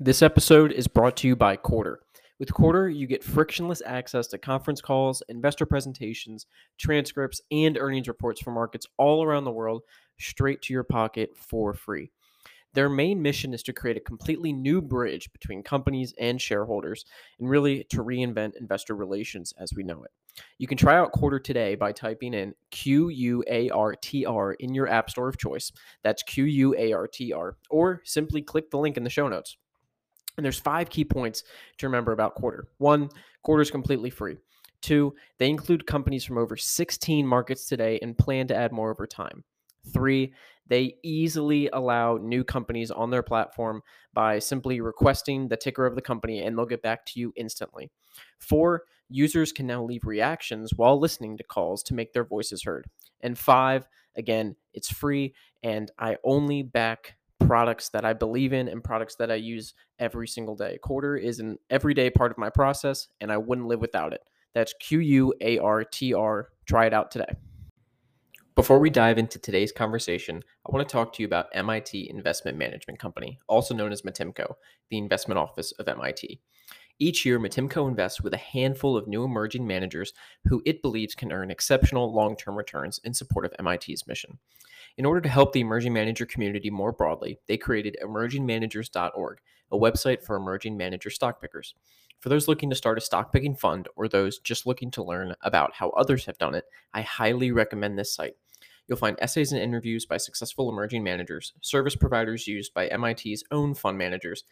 This episode is brought to you by Quartr. With Quartr, you get frictionless access to conference calls, investor presentations, transcripts, and earnings reports from markets all around the world straight to your pocket for free. Their main mission is to create a completely new bridge between companies and shareholders, and really to reinvent investor relations as we know it. You can try out Quartr today by typing in Q U A R T R in your app store of choice. That's Q U A R T R, or simply click the link in the show notes. And there's five key points to remember about Quartr. One, Quartr is completely free. Two, they include companies from over 16 markets today and plan to add more over time. Three, they easily allow new companies on their platform by simply requesting the ticker of the company and they'll get back to you instantly. Four, users can now leave reactions while listening to calls to make their voices heard. And five, again, it's free and I only back Mm-hmm. products that I believe in and products that I use every single day. Quartr is an everyday part of my process and I wouldn't live without it. That's Q U A R T R. Try it out today. Before we dive into today's conversation, I want to talk to you about MIT Investment Management Company, also known as MITIMCo, the investment office of MIT. Each year, MITIMCo invests with a handful of new emerging managers who it believes can earn exceptional long term returns in support of MIT's mission. In order to help the emerging manager community more broadly, they created emergingmanagers.org, a website for emerging manager stock pickers. For those looking to start a stock picking fund or those just looking to learn about how others have done it, I highly recommend this site. You'll find essays and interviews by successful emerging managers, service providers used by MIT's own fund managers,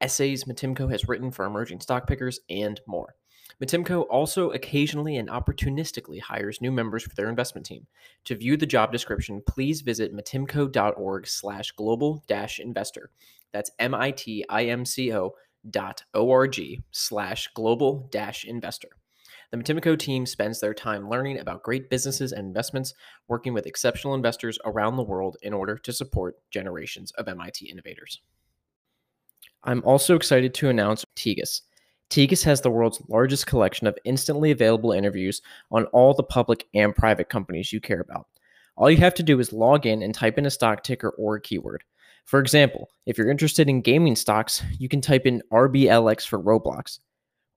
essays MITIMCo has written for emerging stock pickers, and more. MITIMCo also occasionally and opportunistically hires new members for their investment team. To view the job description, please visit mitimco.org slash global dash investor. That's M-I-T-I-M-C-O dot O-R-G slash global dash investor. The MITIMCo team spends their time learning about great businesses and investments, working with exceptional investors around the world in order to support generations of MIT innovators. I'm also excited to announce Tegus. Tegus has the world's largest collection of instantly available interviews on all the public and private companies you care about. All you have to do is log in and type in a stock ticker or a keyword. For example, if you're interested in gaming stocks, you can type in RBLX for Roblox.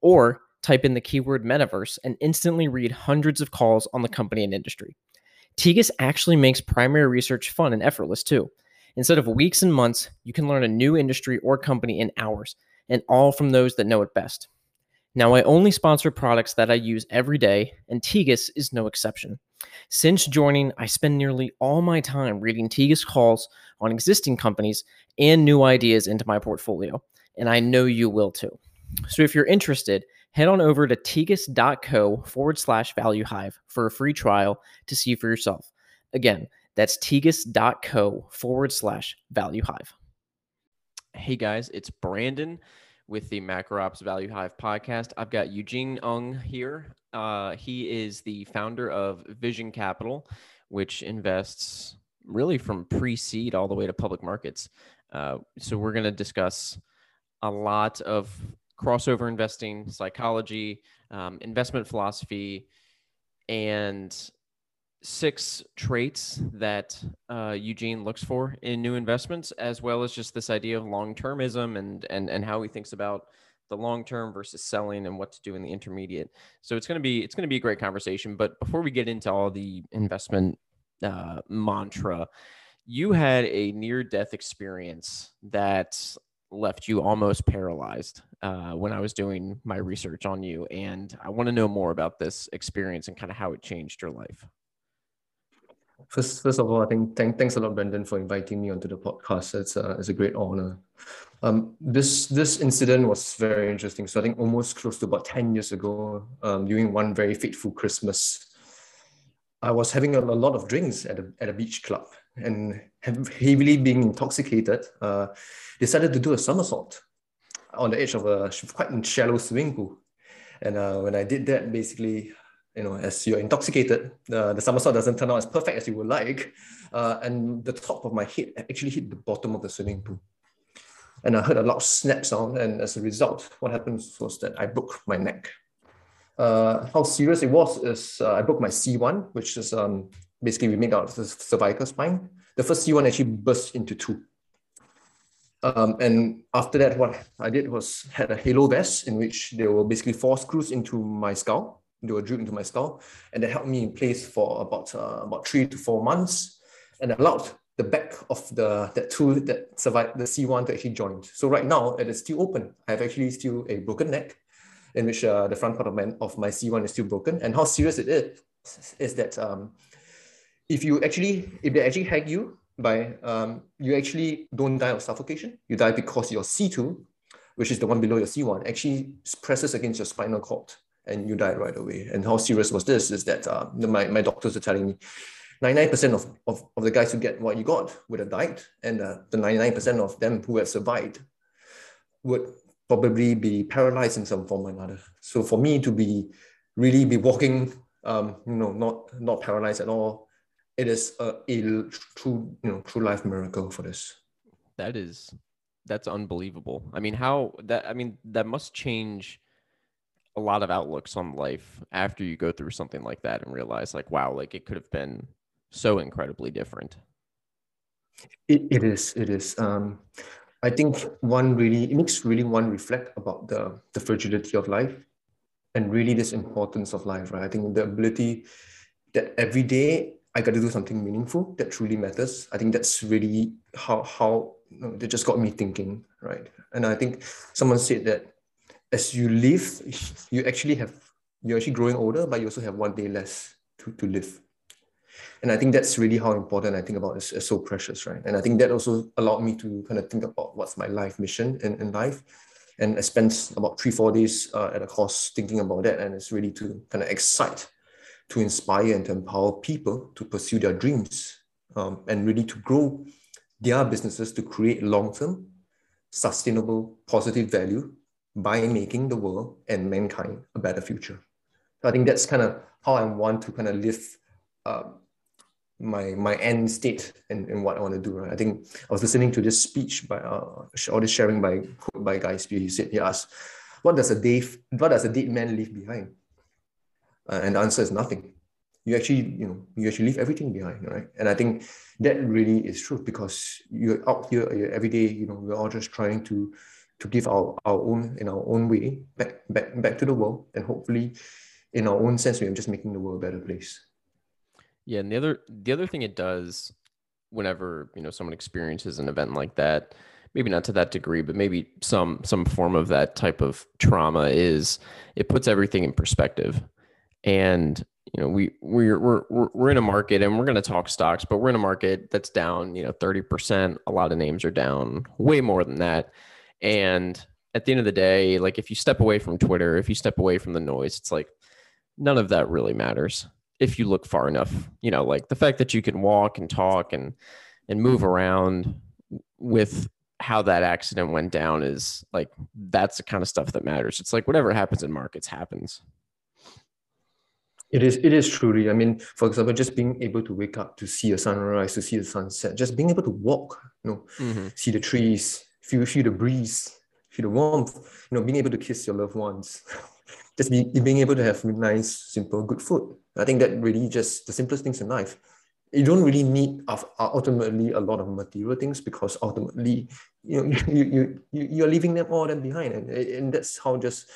Or type in the keyword metaverse, and instantly read hundreds of calls on the company and industry. Tegus actually makes primary research fun and effortless too. Instead of weeks and months, you can learn a new industry or company in hours, and all from those that know it best. Now, I only sponsor products that I use every day, and Tegus is no exception. Since joining, I spend nearly all my time reading Tegus calls on existing companies and new ideas into my portfolio, and I know you will too. So if you're interested, head on over to tegus.co forward slash value hive for a free trial to see for yourself. Again, that's tegus.co forward slash value hive. Hey guys, it's Brandon with the Macro Ops Value Hive podcast. I've got Eugene Ng here. Uh, he is the founder of Vision Capital, which invests really from pre seed all the way to public markets. Uh, so we're going to discuss a lot of crossover investing, psychology, um, investment philosophy, and six traits that uh, Eugene looks for in new investments, as well as just this idea of long termism and and and how he thinks about the long term versus selling and what to do in the intermediate. So it's gonna be it's gonna be a great conversation. But before we get into all the investment uh, mantra, you had a near death experience that left you almost paralyzed uh, when I was doing my research on you. And I want to know more about this experience and kind of how it changed your life. First, first of all, I think thank, thanks a lot, Brendan, for inviting me onto the podcast. It's a, it's a great honor. Um, this this incident was very interesting. So I think almost close to about 10 years ago, um, during one very fateful Christmas, I was having a, a lot of drinks at a, at a beach club and heavily being intoxicated, uh, decided to do a somersault on the edge of a quite shallow swimming pool. And uh, when I did that, basically, you know, as you're intoxicated, uh, the somersault doesn't turn out as perfect as you would like. Uh, and the top of my head actually hit the bottom of the swimming pool. And I heard a loud snap sound. And as a result, what happened was that I broke my neck. Uh, how serious it was is uh, I broke my C1, which is um, basically we made out of the cervical spine. The first C1 actually burst into two. Um, and after that, what I did was had a halo vest in which there were basically four screws into my skull. They were drilled into my skull, and they held me in place for about uh, about three to four months, and allowed the back of the that tool that survived the C1 to actually join. So right now it is still open. I have actually still a broken neck, in which uh, the front part of my of my C1 is still broken. And how serious it is is that um, if you actually if they actually hack you by um, you actually don't die of suffocation. You die because your C2, which is the one below your C1, actually presses against your spinal cord and you died right away. And how serious was this is that uh, my, my doctors are telling me 99% of, of, of the guys who get what you got would have died. And uh, the 99% of them who have survived would probably be paralyzed in some form or another. So for me to be really be walking, um, you know, not, not paralyzed at all, it is a, a true you know true life miracle for this that is that's unbelievable i mean how that i mean that must change a lot of outlooks on life after you go through something like that and realize like wow like it could have been so incredibly different it, it is it is um i think one really it makes really one reflect about the the fragility of life and really this importance of life right i think the ability that every day I got to do something meaningful that truly matters. I think that's really how how you know, they just got me thinking, right? And I think someone said that as you live, you actually have you're actually growing older, but you also have one day less to, to live. And I think that's really how important I think about is, so precious, right? And I think that also allowed me to kind of think about what's my life mission in, in life. And I spent about three, four days uh, at a course thinking about that. And it's really to kind of excite to inspire and to empower people to pursue their dreams um, and really to grow their businesses to create long-term, sustainable, positive value by making the world and mankind a better future. So I think that's kind of how I want to kind of live uh, my my end state and, and what I want to do. Right? I think I was listening to this speech by uh, or this sharing by by Guy Spier. He said he asked, "What does a day what does a dead man leave behind?" Uh, and the answer is nothing. You actually, you know, you actually leave everything behind, right? And I think that really is true because you're out here every day, you know, we're all just trying to to give our, our own in our own way back back back to the world and hopefully in our own sense we're just making the world a better place. Yeah, and the other the other thing it does whenever, you know, someone experiences an event like that, maybe not to that degree, but maybe some some form of that type of trauma is it puts everything in perspective. And you know we we're we're we're in a market and we're going to talk stocks but we're in a market that's down you know 30% a lot of names are down way more than that and at the end of the day like if you step away from twitter if you step away from the noise it's like none of that really matters if you look far enough you know like the fact that you can walk and talk and and move around with how that accident went down is like that's the kind of stuff that matters it's like whatever happens in markets happens it is, it is truly. I mean, for example, just being able to wake up to see a sunrise, to see the sunset, just being able to walk, you know, mm-hmm. see the trees, feel feel the breeze, feel the warmth, you know, being able to kiss your loved ones, just be, being able to have nice, simple, good food. I think that really just the simplest things in life. You don't really need ultimately a lot of material things because ultimately, you know, you you you you're leaving them all them behind, and and that's how just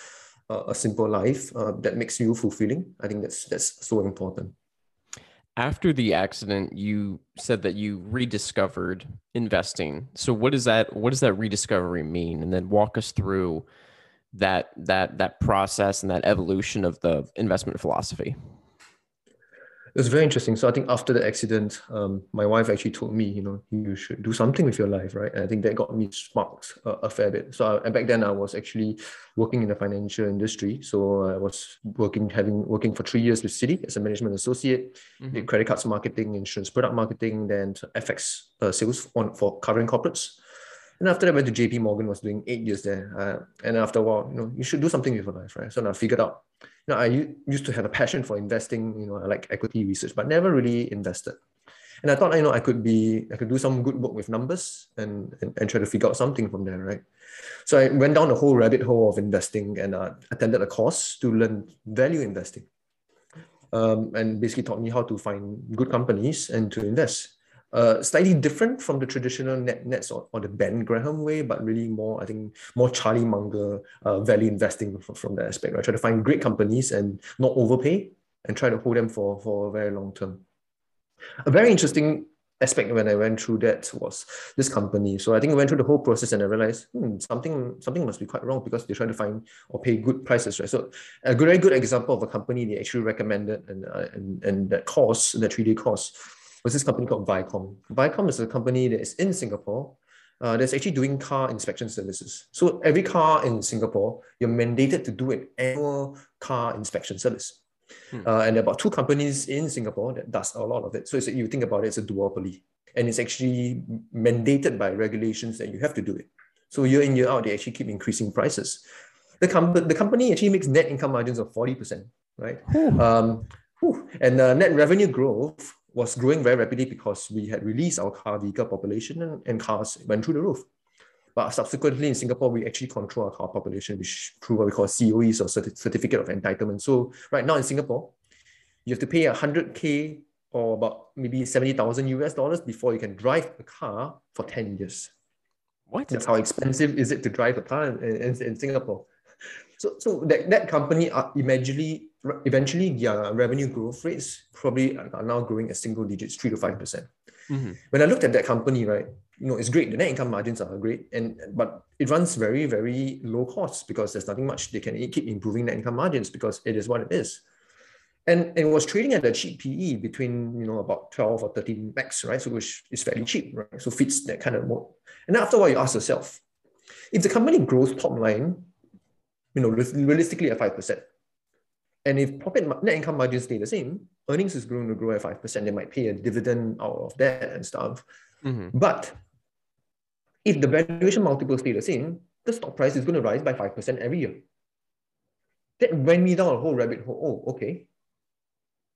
a simple life uh, that makes you fulfilling. I think that's that's so important. After the accident, you said that you rediscovered investing. So what does that what does that rediscovery mean? And then walk us through that that that process and that evolution of the investment philosophy it was very interesting. So I think after the accident, um, my wife actually told me, you know, you should do something with your life, right? And I think that got me sparked a, a fair bit. So I, and back then I was actually working in the financial industry. So I was working, having working for three years with Citi as a management associate, mm-hmm. did credit cards marketing, insurance product marketing, then FX uh, sales on for covering corporates. And after that, I went to JP Morgan, was doing eight years there. Uh, and after a while, you know, you should do something with your life, right? So I figured out know, I used to have a passion for investing, you know, I like equity research, but never really invested. And I thought, you know, I could be, I could do some good work with numbers and, and, and try to figure out something from there, right? So I went down the whole rabbit hole of investing and uh, attended a course to learn value investing. Um, and basically taught me how to find good companies and to invest. Uh, slightly different from the traditional net nets or, or the Ben Graham way, but really more, I think, more Charlie Munger uh, value investing from, from that aspect. Right, try to find great companies and not overpay, and try to hold them for for a very long term. A very interesting aspect when I went through that was this company. So I think I went through the whole process and I realized hmm, something something must be quite wrong because they're trying to find or pay good prices, right? So a very good example of a company they actually recommended and uh, and, and that course, the three day course was this company called VICOM. VICOM is a company that is in Singapore uh, that's actually doing car inspection services. So every car in Singapore, you're mandated to do an annual car inspection service. Hmm. Uh, and there are about two companies in Singapore that does a lot of it. So it's, you think about it, it's a duopoly. And it's actually mandated by regulations that you have to do it. So year in, year out, they actually keep increasing prices. The, com- the company actually makes net income margins of 40%, right? Um, and uh, net revenue growth was growing very rapidly because we had released our car vehicle population and, and cars went through the roof. But subsequently in Singapore, we actually control our car population, which through what we call COEs or Certificate of Entitlement. So right now in Singapore, you have to pay 100K or about maybe 70,000 US dollars before you can drive a car for 10 years. What? That's how expensive is it to drive a car in, in, in Singapore. So, so that, that company are eventually, eventually their revenue growth rates probably are now growing at single digits, three to five percent. Mm-hmm. When I looked at that company, right, you know, it's great. The net income margins are great, and but it runs very, very low costs because there's nothing much they can keep improving net income margins because it is what it is. And, and it was trading at a cheap PE between you know about 12 or 13 max, right? So which is fairly cheap, right? So fits that kind of mode. And after a while, you ask yourself, if the company grows top line you know, realistically at 5%. And if profit net income margins stay the same, earnings is going to grow at 5%. They might pay a dividend out of that and stuff. Mm-hmm. But if the valuation multiple stay the same, the stock price is going to rise by 5% every year. That went me down a whole rabbit hole. Oh, okay.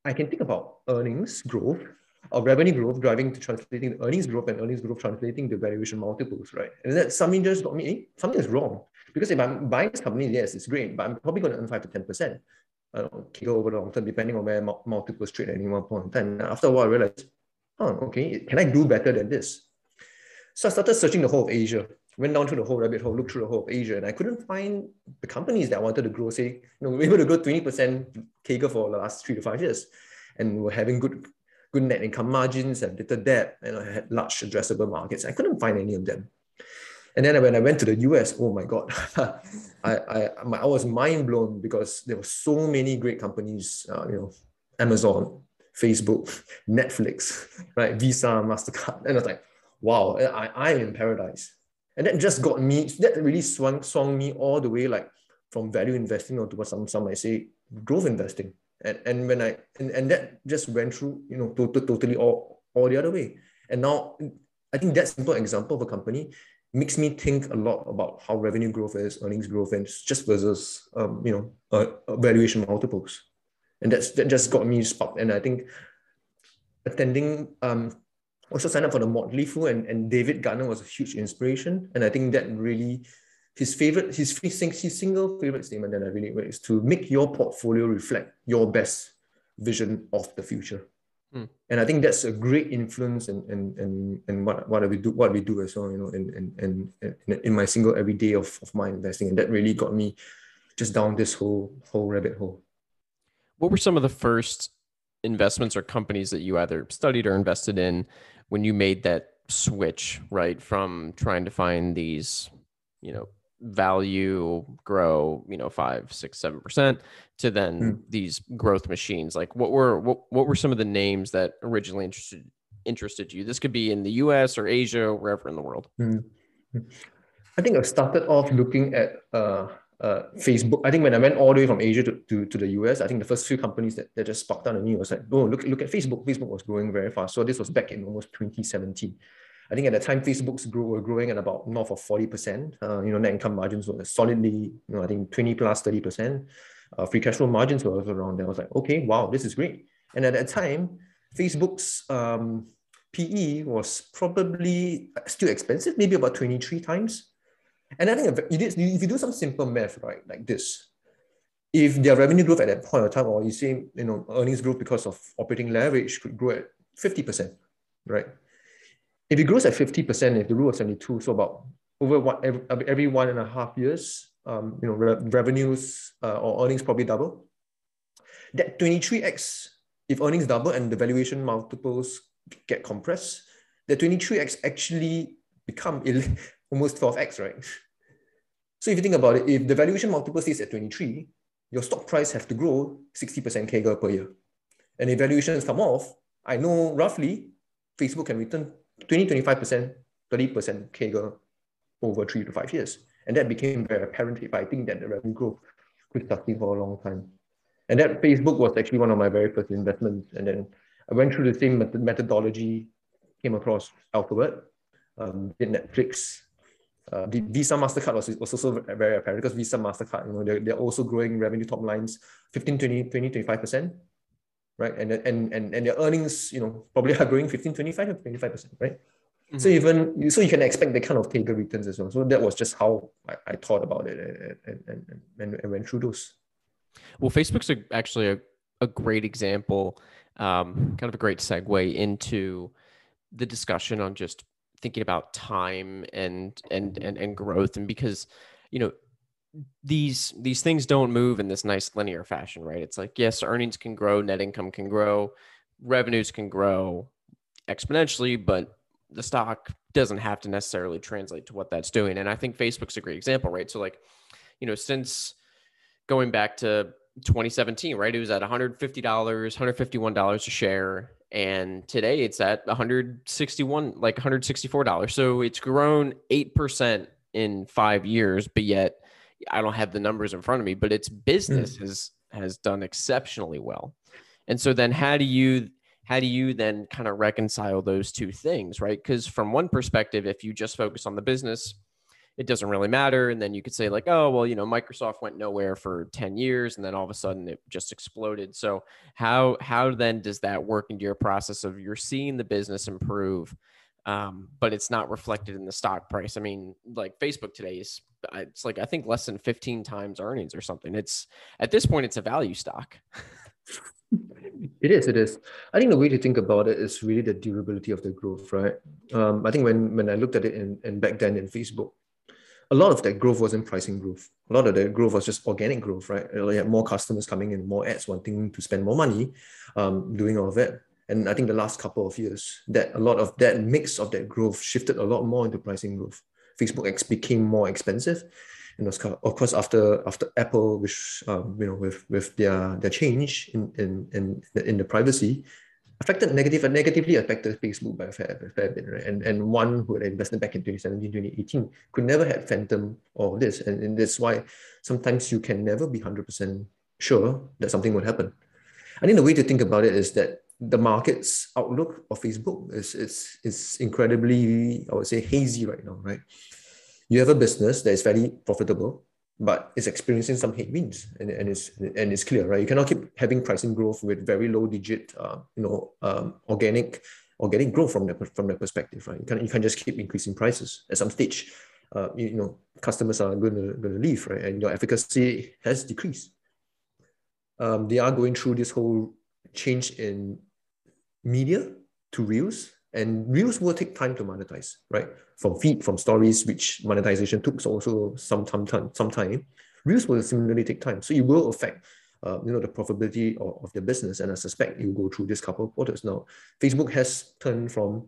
I can think about earnings growth or revenue growth driving to translating earnings growth and earnings growth translating the valuation multiples, right? And that something just got me, eh, something is wrong. Because if I'm buying this company, yes, it's great, but I'm probably going to earn 5 to 10%. I know, over the long term, depending on where multiples trade at any one point. And after a while, I realized, oh, okay, can I do better than this? So I started searching the whole of Asia, went down through the whole rabbit hole, looked through the whole of Asia, and I couldn't find the companies that wanted to grow, say, you know, we were able to grow 20% CAGR for the last three to five years. And we're having good good net income margins, have little debt, and I had large addressable markets. I couldn't find any of them. And then when I went to the US, oh my God, I, I, I was mind blown because there were so many great companies, uh, you know, Amazon, Facebook, Netflix, right, Visa, MasterCard. And I was like, wow, I, I'm in paradise. And that just got me, that really swung, swung me all the way like from value investing or to some, some might say growth investing. And, and when I, and, and that just went through, you know, totally, totally all, all the other way. And now I think that simple example of a company makes me think a lot about how revenue growth is, earnings growth, and just versus um, you know uh, valuation multiples, and that's that just got me sparked. And I think attending um, also signed up for the Motley Fool, and, and David Gardner was a huge inspiration, and I think that really his favorite his his single favorite statement that I really is to make your portfolio reflect your best vision of the future. Mm. And I think that's a great influence in in, in, in what, what we do what we do as well, you know, in in, in, in my single everyday of, of my investing. And that really got me just down this whole whole rabbit hole. What were some of the first investments or companies that you either studied or invested in when you made that switch, right? From trying to find these, you know, value grow you know five six seven percent to then mm. these growth machines? Like what were what, what were some of the names that originally interested interested you? This could be in the us or asia or wherever in the world. Mm. i think i started off looking at uh, uh, facebook. I think when i went all the way from asia to, to, to the us i think the first few companies that, that just sparked out on me was like oh look, look at facebook. Facebook was growing very fast. So this was back in almost 2017 I think at the time, Facebook's grow, were growing at about north of 40%. Uh, you know, net income margins were solidly, you know, I think 20 plus 30%. Uh, free cash flow margins were also around there. I was like, okay, wow, this is great. And at that time, Facebook's um, PE was probably still expensive, maybe about 23 times. And I think if you do some simple math, right, like this, if their revenue growth at that point of time, or you say, you know, earnings growth because of operating leverage could grow at 50%, right? If it grows at 50%, if the rule of 72, so about over what every, every one and a half years, um, you know, re- revenues uh, or earnings probably double. That 23x, if earnings double and the valuation multiples get compressed, the 23x actually become almost 12x, right? So if you think about it, if the valuation multiple stays at 23, your stock price have to grow 60% CAGR per year. And if valuations come off, I know roughly Facebook can return 20, 25%, 30% CAGR over three to five years. And that became very apparent if I think that the revenue growth could sustain for a long time. And that Facebook was actually one of my very first investments. And then I went through the same methodology, came across Alphabet, um, did Netflix. Uh, the Visa MasterCard was, was also very apparent because Visa MasterCard, you know, they're, they're also growing revenue top lines 15, 20, 20, 25%, right? And, and, and, and their earnings, you know, probably are growing 15, 25, 25%, right? Mm-hmm. So even so, you can expect the kind of CAGR returns as well. So that was just how I, I thought about it and, and, and, and went through those. Well, Facebook's a, actually a, a great example, um, kind of a great segue into the discussion on just thinking about time and and and, and growth, and because you know these these things don't move in this nice linear fashion, right? It's like yes, earnings can grow, net income can grow, revenues can grow exponentially, but the stock doesn't have to necessarily translate to what that's doing. And I think Facebook's a great example, right? So like, you know, since going back to 2017, right? It was at $150, $151 a share. And today it's at 161, like $164. So it's grown 8% in five years, but yet I don't have the numbers in front of me, but its business mm. has has done exceptionally well. And so then how do you how do you then kind of reconcile those two things, right? Because from one perspective, if you just focus on the business, it doesn't really matter. And then you could say, like, oh, well, you know, Microsoft went nowhere for 10 years and then all of a sudden it just exploded. So how how then does that work into your process of you're seeing the business improve? Um, but it's not reflected in the stock price. I mean, like Facebook today is it's like I think less than 15 times earnings or something. It's at this point it's a value stock. It is, it is. I think the way to think about it is really the durability of the growth, right? Um, I think when when I looked at it in, in back then in Facebook, a lot of that growth wasn't pricing growth. A lot of the growth was just organic growth, right? You had more customers coming in, more ads wanting to spend more money, um, doing all of that. And I think the last couple of years, that a lot of that mix of that growth shifted a lot more into pricing growth. Facebook X became more expensive, and of course after after Apple, which um, you know with with their their change in in in the, in the privacy, affected negative and negatively affected Facebook by a fair, a fair bit, right? And and one who had invested back in 2017, 2018 could never have phantom all this, and, and that's why sometimes you can never be hundred percent sure that something would happen. I think the way to think about it is that the market's outlook of Facebook is is is incredibly, I would say, hazy right now, right? you have a business that is very profitable, but it's experiencing some headwinds, and, and it's and it's clear, right? You cannot keep having pricing growth with very low digit, uh, you know, um, organic organic growth from that from that perspective, right? You can't, you can just keep increasing prices at some stage. Uh, you, you know, customers are going to going to leave, right? And your efficacy has decreased. Um, they are going through this whole change in media to reels and reels will take time to monetize, right? From feed, from stories, which monetization took also some, time, some time. Reels will similarly take time. So it will affect uh, you know, the profitability of, of the business. And I suspect you go through this couple of quarters now. Facebook has turned from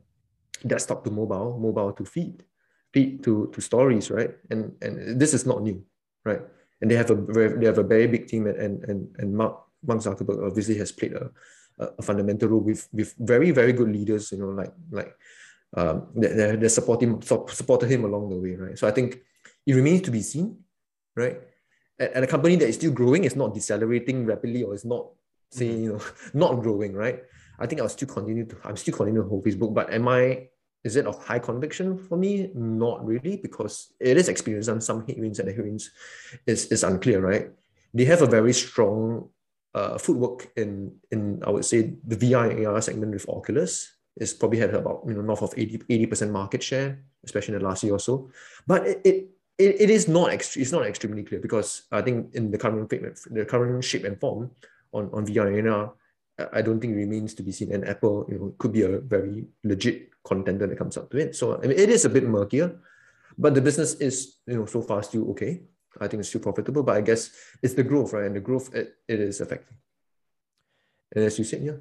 desktop to mobile, mobile to feed, feed to, to stories, right? And, and this is not new, right? And they have a very, they have a very big team and, and, and Mark, Mark Zuckerberg obviously has played a, a fundamental role with with very very good leaders you know like like um that, that support him supported him along the way right? So i think it remains to be seen right? And, a company that is still growing is not decelerating rapidly or is not saying mm-hmm. you know not growing right? I think i'll still continue to i'm still continuing to hold facebook but am i is it of high conviction for me? Not really because it is experiencing some headwinds and the headwinds is, is unclear right? They have a very strong uh, footwork in in I would say the VR and AR segment with Oculus is probably had about you know north of 80 percent market share, especially in the last year or so. But it, it it, it is not ext- it's not extremely clear because I think in the current the current shape and form on, on VR and AR, I don't think it remains to be seen. And Apple, you know, could be a very legit contender that comes up to it. So I mean, it is a bit murkier, but the business is, you know, so far still okay. I think it's too profitable, but I guess it's the growth, right? And the growth it, it is affecting. And as you said, yeah,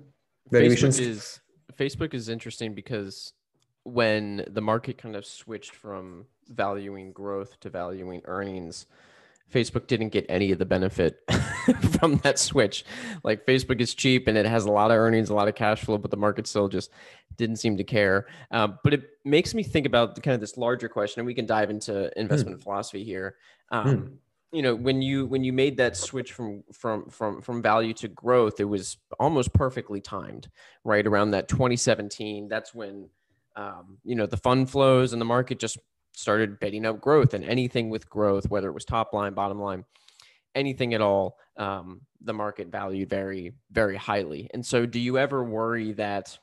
valuations. Facebook is Facebook is interesting because when the market kind of switched from valuing growth to valuing earnings, Facebook didn't get any of the benefit from that switch. Like Facebook is cheap and it has a lot of earnings, a lot of cash flow, but the market still just didn't seem to care. Um, but it makes me think about kind of this larger question, and we can dive into investment mm. philosophy here. Um, mm. You know, when you when you made that switch from from from from value to growth, it was almost perfectly timed, right around that 2017. That's when um, you know the fund flows and the market just started betting up growth and anything with growth, whether it was top line, bottom line, anything at all, um, the market valued very, very highly. And so, do you ever worry that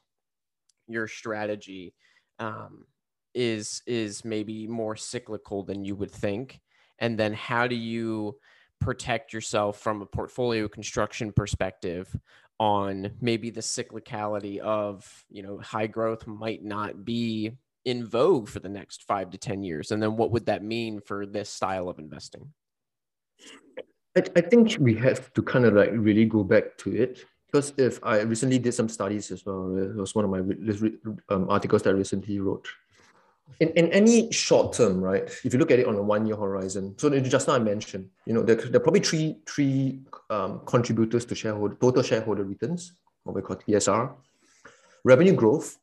your strategy um, is is maybe more cyclical than you would think? And then, how do you protect yourself from a portfolio construction perspective on maybe the cyclicality of you know high growth might not be in vogue for the next five to 10 years? And then what would that mean for this style of investing? I, I think we have to kind of like really go back to it because if I recently did some studies as well, it was one of my um, articles that I recently wrote. In, in any short term, right? If you look at it on a one year horizon, so just now I mentioned, you know, there, there are probably three three um, contributors to shareholder total shareholder returns, what we call TSR, revenue growth,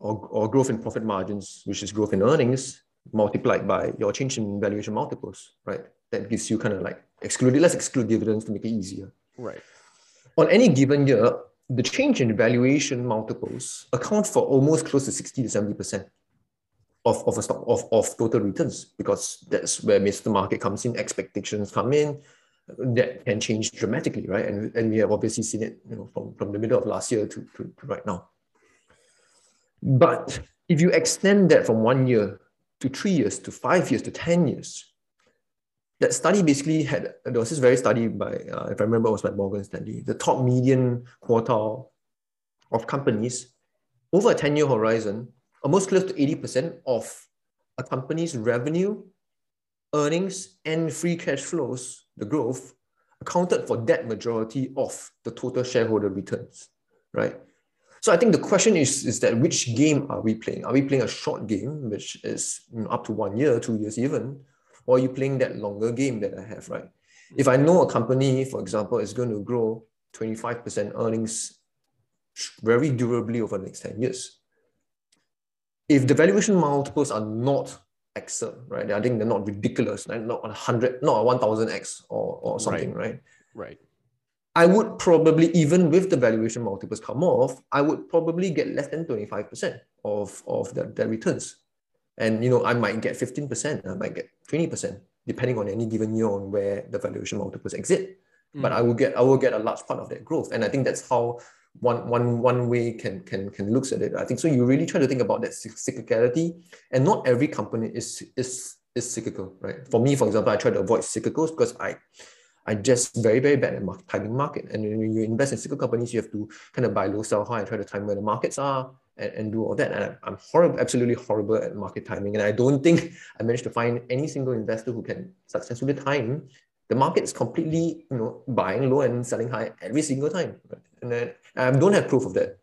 or, or growth in profit margins, which is growth in earnings, multiplied by your change in valuation multiples, right? That gives you kind of like exclude, let's exclude dividends to make it easier. Right. On any given year, the change in valuation multiples account for almost close to 60 to 70% of, of a stock of, of total returns because that's where Mr. Market comes in, expectations come in, that can change dramatically, right? And, and we have obviously seen it, you know, from, from the middle of last year to, to, to right now. But if you extend that from one year to three years to five years to 10 years, that study basically had, there was this very study by, uh, if I remember, it was by Morgan Stanley, the top median quartile of companies over a 10 year horizon, almost close to 80% of a company's revenue, earnings, and free cash flows, the growth, accounted for that majority of the total shareholder returns, right? So I think the question is, is that which game are we playing? Are we playing a short game, which is you know, up to one year, two years even, or are you playing that longer game that I have, right? If I know a company, for example, is going to grow 25% earnings very durably over the next 10 years, if the valuation multiples are not excellent, right? I think they're not ridiculous, right? not 100, not 1000x or, or something, right? Right. right. I would probably, even with the valuation multiples come off, I would probably get less than 25% of, of the, the returns. And you know, I might get 15%, I might get 20%, depending on any given year on where the valuation multiples exit. Mm. But I will get I will get a large part of that growth. And I think that's how one one one way can can can looks at it. I think so. You really try to think about that cyclicality, and not every company is is is cyclical, right? For me, for example, I try to avoid cyclicals because I I just very, very bad at market, timing market. And when you invest in single companies, you have to kind of buy low, sell high, and try to time where the markets are and, and do all that. And I'm horrible, absolutely horrible at market timing. And I don't think I managed to find any single investor who can successfully time the market is completely, you know, buying low and selling high every single time. And then I don't have proof of that.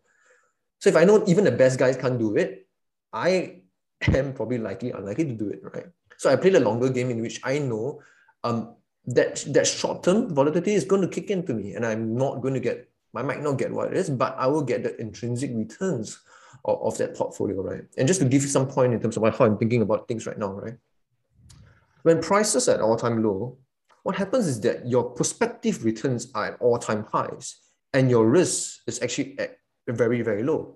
So if I know even the best guys can't do it, I am probably likely unlikely to do it, right? So I play the longer game in which I know um, that that short term volatility is going to kick into me, and I'm not going to get. I might not get what it is, but I will get the intrinsic returns of, of that portfolio, right? And just to give you some point in terms of how I'm thinking about things right now, right? When prices are at all time low, what happens is that your prospective returns are at all time highs, and your risk is actually at very very low.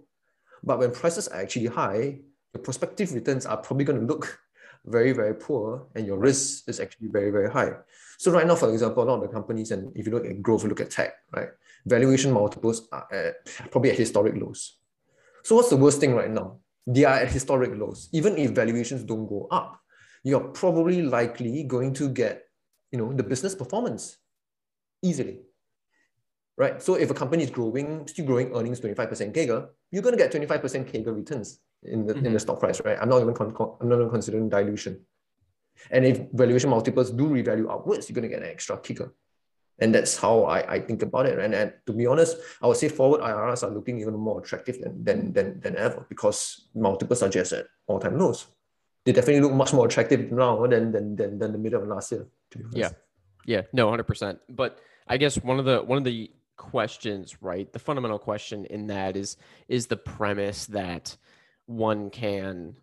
But when prices are actually high, the prospective returns are probably going to look very, very poor and your risk is actually very, very high. So right now, for example, a lot of the companies, and if you look at growth, look at tech, right? Valuation multiples are at, probably at historic lows. So what's the worst thing right now? They are at historic lows. Even if valuations don't go up, you're probably likely going to get, you know, the business performance easily, right? So if a company is growing, still growing earnings 25% CAGR, you're going to get 25% CAGR returns in the, mm-hmm. in the mm-hmm. stock price, right? I'm not even con- I'm not even considering dilution. And if valuation multiples do revalue upwards, you're going to get an extra kicker. And that's how I, I think about it. And, and to be honest, I would say forward IRRs are looking even more attractive than, than, than, than ever because multiples are just at all-time lows. They definitely look much more attractive now than, than, than, than the middle of last year. Yeah. Yeah. No, 100%. But I guess one of the one of the questions, right? The fundamental question in that is is the premise that one can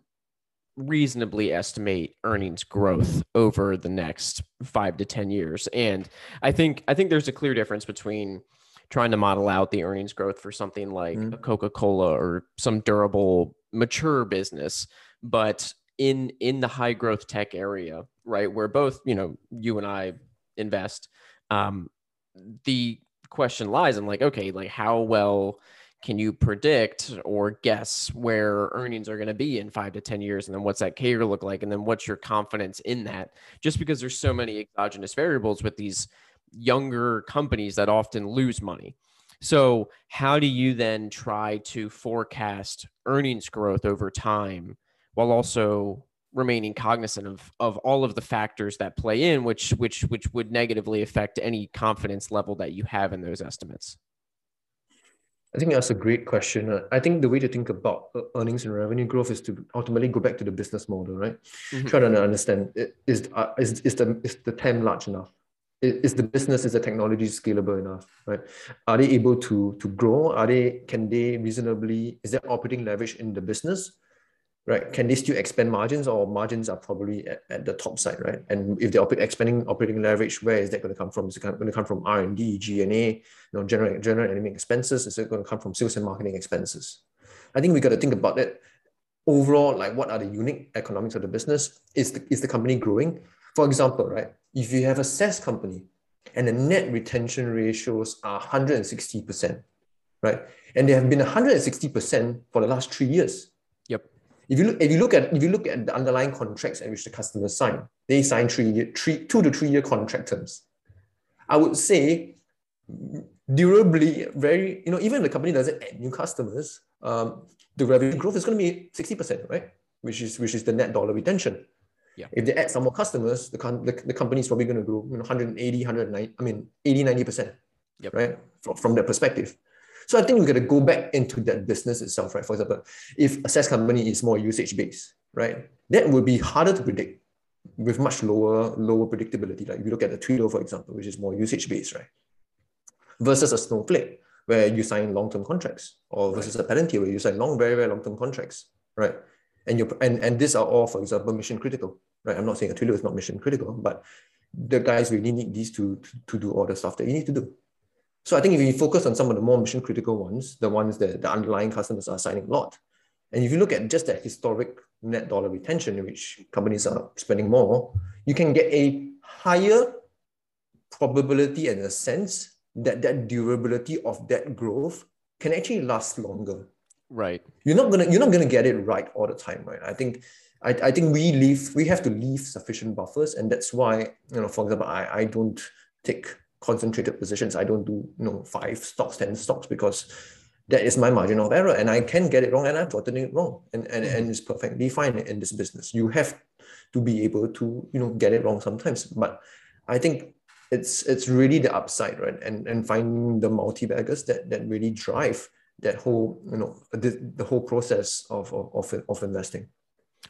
reasonably estimate earnings growth over the next 5 to 10 years. And I think I think there's a clear difference between trying to model out the earnings growth for something like mm-hmm. a Coca-Cola or some durable mature business, but in in the high growth tech area, right, where both, you know, you and I invest, um, the question lies in like, okay, like how well can you predict or guess where earnings are going to be in five to 10 years? And then what's that CAGR look like? And then what's your confidence in that? Just because there's so many exogenous variables with these younger companies that often lose money. So, how do you then try to forecast earnings growth over time while also remaining cognizant of of all of the factors that play in which which which would negatively affect any confidence level that you have in those estimates I think that's a great question. Uh, I think the way to think about uh, earnings and revenue growth is to ultimately go back to the business model, right? Mm-hmm. Try to understand is, uh, is, is, the, is the TAM large enough? Is, is the business, is the technology scalable enough, right? Are they able to, to grow? Are they, can they reasonably, is there operating leverage in the business? Right? Can they still expand margins or margins are probably at, at the top side, right? And if they're expanding operating leverage, where is that going to come from? Is it going to come from R&D, G&A, you know, general, general admin expenses? Is it going to come from sales and marketing expenses? I think we got to think about it overall, like what are the unique economics of the business? Is the, is the company growing? For example, right? If you have a SaaS company and the net retention ratios are 160%, right? And they have been 160% for the last three years if you look, if you look at if you look at the underlying contracts at which the customers sign, they sign three year, three, two to three year contract terms. I would say durably, very, you know, even if the company doesn't add new customers, um, the revenue growth is going to be 60%, right? Which is which is the net dollar retention. Yeah. If they add some more customers, the, the, the company is probably going to grow, you know, 180, 190, I mean, 80, 90%, yep. right? From, from that perspective. So I think we got to go back into that business itself, right? For example, if a SaaS company is more usage based, right, that would be harder to predict with much lower lower predictability. Like if you look at the Twilio, for example, which is more usage based, right, versus a Snowflake where you sign long term contracts, or versus a Palantir where you sign long, very very long term contracts, right? And you and and these are all, for example, mission critical, right? I'm not saying a Twilio is not mission critical, but the guys really need these to, to, to do all the stuff that you need to do. So I think if you focus on some of the more mission critical ones, the ones that the underlying customers are signing a lot, and if you look at just that historic net dollar retention, in which companies are spending more, you can get a higher probability and a sense that that durability of that growth can actually last longer. Right. You're not gonna you're not gonna get it right all the time, right? I think I, I think we leave we have to leave sufficient buffers, and that's why you know, for example, I, I don't take concentrated positions. I don't do you know five stocks, ten stocks because that is my margin of error, and I can get it wrong, and I've gotten it wrong, and and, mm-hmm. and it's perfectly fine in this business. You have to be able to you know get it wrong sometimes, but I think it's it's really the upside, right? And and finding the multi baggers that that really drive that whole you know the, the whole process of, of of of investing.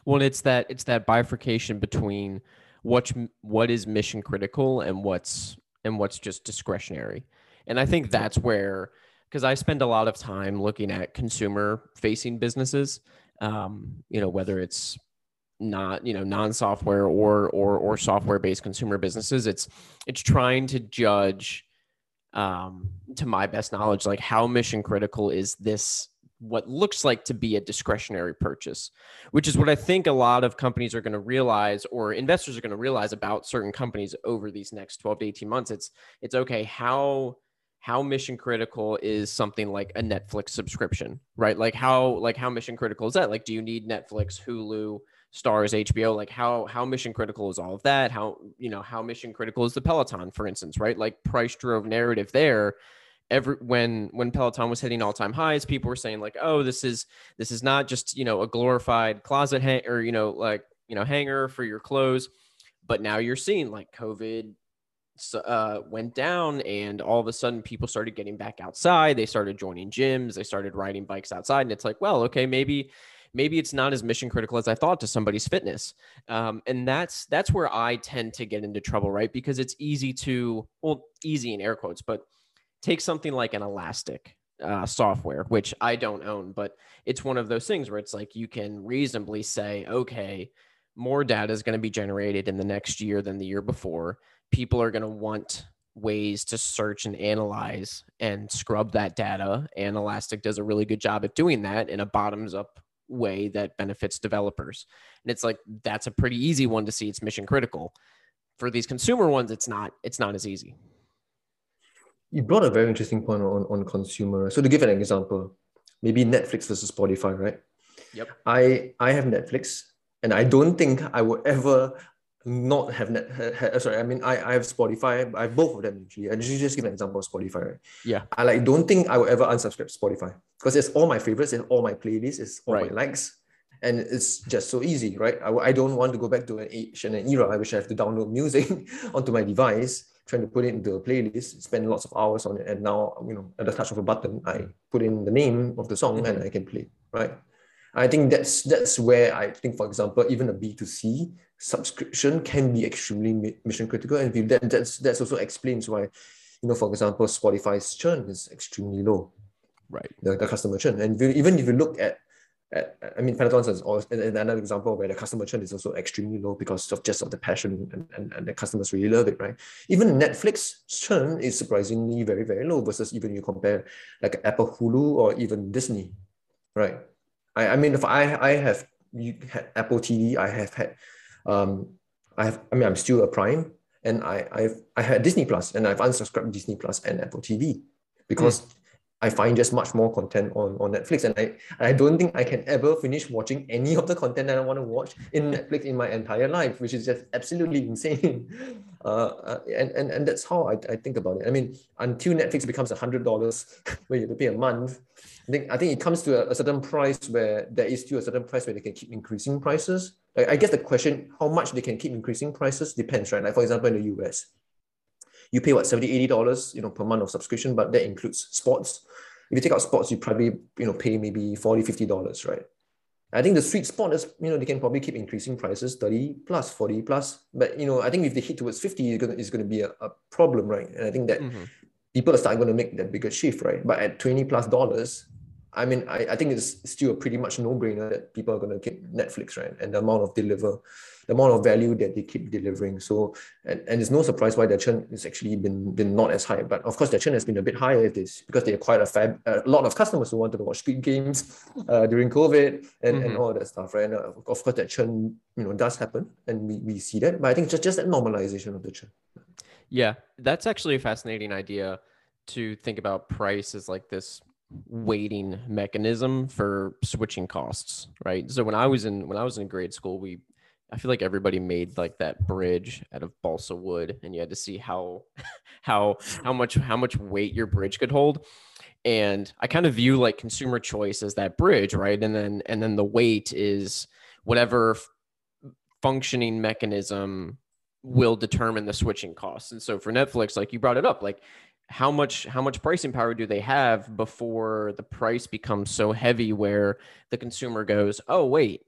Well, it's that it's that bifurcation between what what is mission critical and what's and what's just discretionary. And I think that's where, because I spend a lot of time looking at consumer facing businesses, um, you know, whether it's not you know non-software or or or software based consumer businesses it's it's trying to judge um to my best knowledge like how mission critical is this what looks like to be a discretionary purchase, which is what I think a lot of companies are going to realize or investors are going to realize about certain companies over these next 12 to 18 months. It's it's okay how how mission critical is something like a Netflix subscription, right? Like how like how mission critical is that? Like do you need Netflix, Hulu, Starz, HBO? Like how how mission critical is all of that? How you know how mission critical is the Peloton, for instance, right? Like price drove narrative there every when when Peloton was hitting all time highs, people were saying like, "Oh, this is this is not just you know a glorified closet hang or you know like you know hanger for your clothes," but now you're seeing like COVID uh, went down, and all of a sudden people started getting back outside. They started joining gyms. They started riding bikes outside, and it's like, well, okay, maybe maybe it's not as mission critical as I thought to somebody's fitness. Um, and that's that's where I tend to get into trouble, right? Because it's easy to well, easy in air quotes, but take something like an elastic uh, software, which I don't own, but it's one of those things where it's like you can reasonably say, okay, more data is going to be generated in the next year than the year before. People are going to want ways to search and analyze and scrub that data. And Elastic does a really good job at doing that in a bottoms up way that benefits developers. And it's like that's a pretty easy one to see it's mission critical. For these consumer ones, it's not it's not as easy. You brought a very interesting point on, on consumer. So to give an example, maybe Netflix versus Spotify, right? Yep. I I have Netflix and I don't think I would ever not have net ha, ha, sorry i mean i i have spotify i have both of them actually and just give an example of spotify right yeah i like don't think i will ever unsubscribe spotify because it's all my favorites it's all my playlists it's all right. my likes and it's just so easy right I, I don't want to go back to an age and an era i wish i have to download music onto my device trying to put it into a playlist spend lots of hours on it and now you know at the touch of a button i put in the name of the song mm-hmm. and i can play right I think that's that's where I think, for example, even a B2C subscription can be extremely mission critical. And if that, that's that's also explains why, you know, for example, Spotify's churn is extremely low. Right. The, the customer churn. And if you, even if you look at at, I mean, Peloton is also another example where the customer churn is also extremely low because of just of the passion and, and, and the customers really love it, right? Even Netflix churn is surprisingly very, very low versus even you compare like Apple Hulu or even Disney, right? I, I mean, if I I have you had Apple TV, I have had, um, I have. I mean, I'm still a Prime, and I I've I had Disney Plus, and I've unsubscribed Disney Plus and Apple TV because. Mm. I find just much more content on, on Netflix. And I, I don't think I can ever finish watching any of the content that I want to watch in Netflix in my entire life, which is just absolutely insane. Uh, uh, and, and, and that's how I, I think about it. I mean, until Netflix becomes $100 where you have to pay a month, I think, I think it comes to a, a certain price where there is still a certain price where they can keep increasing prices. Like, I guess the question, how much they can keep increasing prices depends, right? Like for example, in the US, you pay what 70 80 dollars you know per month of subscription but that includes sports if you take out sports you probably you know pay maybe 40 50 dollars right I think the sweet spot is, you know, they can probably keep increasing prices 30 plus, 40 plus. But, you know, I think if they hit towards 50, it's going to, it's going to be a, a problem, right? And I think that mm-hmm. people are starting going to make that bigger shift, right? But at 20 plus dollars, I mean, I, I think it's still a pretty much no-brainer that people are going to get Netflix, right? And the amount of deliver, the amount of value that they keep delivering. So, and, and it's no surprise why their churn has actually been been not as high. But of course, their churn has been a bit higher. If It is because they acquired a, fab, a lot of customers who wanted to watch Squid Games uh, during COVID and, mm-hmm. and all that stuff, right? And uh, of course, that churn, you know, does happen, and we, we see that. But I think just just that normalization of the churn. Yeah, that's actually a fascinating idea to think about price as like this weighting mechanism for switching costs, right? So when I was in when I was in grade school, we I feel like everybody made like that bridge out of balsa wood and you had to see how how how much how much weight your bridge could hold. And I kind of view like consumer choice as that bridge, right? And then and then the weight is whatever f- functioning mechanism will determine the switching costs. And so for Netflix, like you brought it up, like how much how much pricing power do they have before the price becomes so heavy where the consumer goes oh wait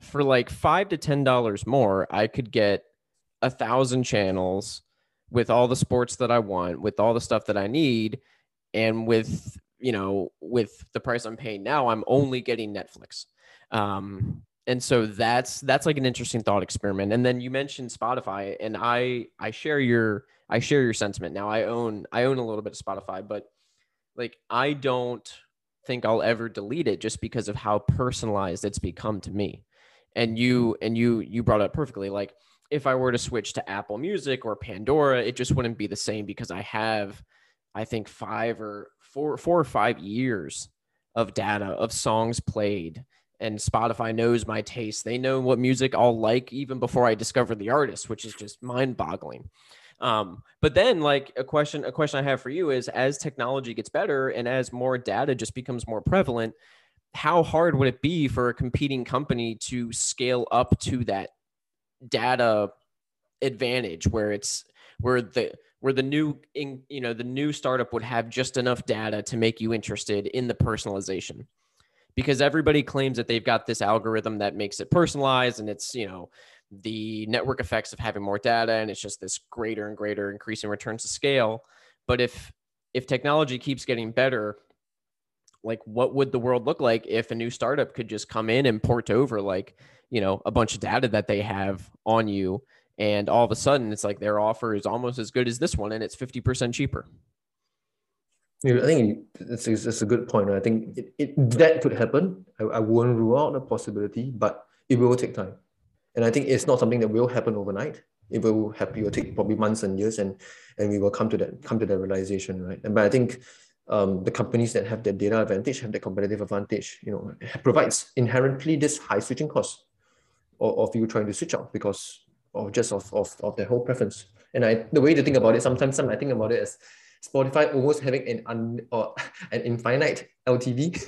for like five to ten dollars more i could get a thousand channels with all the sports that i want with all the stuff that i need and with you know with the price i'm paying now i'm only getting netflix um, and so that's that's like an interesting thought experiment and then you mentioned spotify and i i share your I share your sentiment. Now I own I own a little bit of Spotify, but like I don't think I'll ever delete it just because of how personalized it's become to me. And you and you you brought up perfectly like if I were to switch to Apple Music or Pandora, it just wouldn't be the same because I have I think 5 or 4 4 or 5 years of data of songs played and Spotify knows my taste. They know what music I'll like even before I discover the artist, which is just mind-boggling. Um, but then like a question, a question I have for you is as technology gets better and as more data just becomes more prevalent, how hard would it be for a competing company to scale up to that data advantage where it's where the where the new in, you know the new startup would have just enough data to make you interested in the personalization? Because everybody claims that they've got this algorithm that makes it personalized and it's you know the network effects of having more data and it's just this greater and greater increasing returns to scale. But if if technology keeps getting better like what would the world look like if a new startup could just come in and port over like you know a bunch of data that they have on you and all of a sudden it's like their offer is almost as good as this one and it's 50% cheaper I think it's a good point. I think it, it, that could happen. I, I won't rule out the possibility, but it will take time. And I think it's not something that will happen overnight. It will happen. It will take probably months and years, and and we will come to that come to that realization, right? And but I think um, the companies that have that data advantage have that competitive advantage. You know, provides inherently this high switching cost of, of you trying to switch out because of just of, of, of their whole preference. And I the way to think about it, sometimes some I think about it as Spotify almost having an un, or an infinite LTV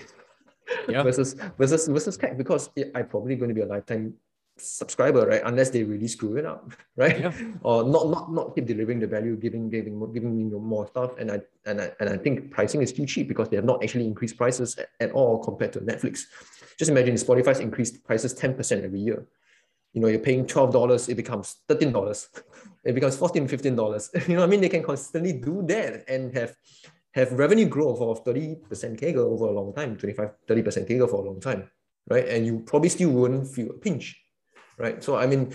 yeah. versus versus versus CAC because I'm probably going to be a lifetime subscriber, right? Unless they really screw it up, right? Yeah. Or not not not keep delivering the value, giving giving giving me more stuff. And I and I and I think pricing is too cheap because they have not actually increased prices at, at all compared to Netflix. Just imagine Spotify's increased prices 10% every year you know, you're paying $12, it becomes $13. It becomes $14, $15. You know I mean? They can constantly do that and have have revenue growth of 30% CAGR over a long time, 25, 30% CAGR for a long time, right? And you probably still wouldn't feel a pinch, right? So, I mean,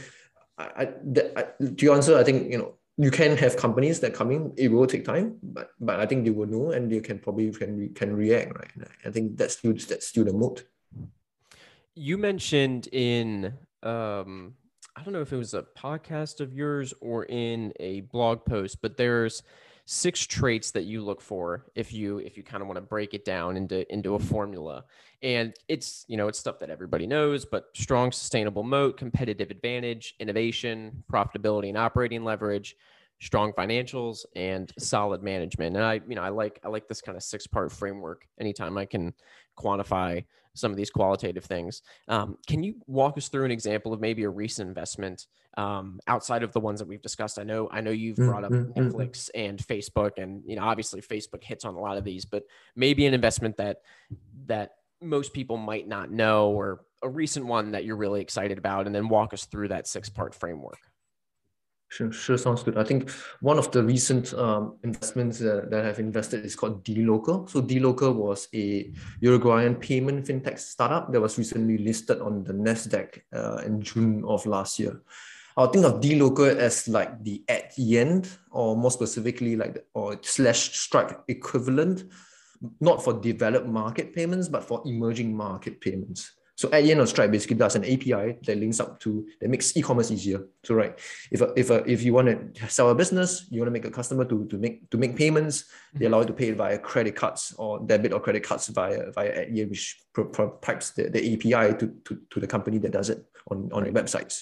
I, I, to answer, I think, you know, you can have companies that come in, it will take time, but but I think they will know and they can probably can can react, right? I think that's still that's still the mode. You mentioned in um I don't know if it was a podcast of yours or in a blog post, but there's six traits that you look for if you if you kind of want to break it down into into a formula. And it's, you know, it's stuff that everybody knows, but strong sustainable moat, competitive advantage, innovation, profitability and operating leverage, strong financials and solid management. And I, you know, I like I like this kind of six-part framework anytime I can quantify some of these qualitative things. Um, can you walk us through an example of maybe a recent investment um, outside of the ones that we've discussed? I know I know you've brought up mm-hmm. mm-hmm. Netflix and Facebook, and you know obviously Facebook hits on a lot of these, but maybe an investment that that most people might not know, or a recent one that you're really excited about, and then walk us through that six part framework. Sure, sure, sounds good. I think one of the recent um, investments that, that I've invested is called dLocal. So dLocal was a Uruguayan payment fintech startup that was recently listed on the Nasdaq uh, in June of last year. I'll think of dLocal as like the Adyen, or more specifically like the, or slash Stripe equivalent, not for developed market payments, but for emerging market payments. So Adyen or Stripe basically does an API that links up to that makes e-commerce easier. So right, if a, if a, if you want to sell a business, you want to make a customer to, to make to make payments, they mm-hmm. allow you to pay via credit cards or debit or credit cards via via Adyen, which pipes the, the API to, to, to the company that does it on, on right. websites.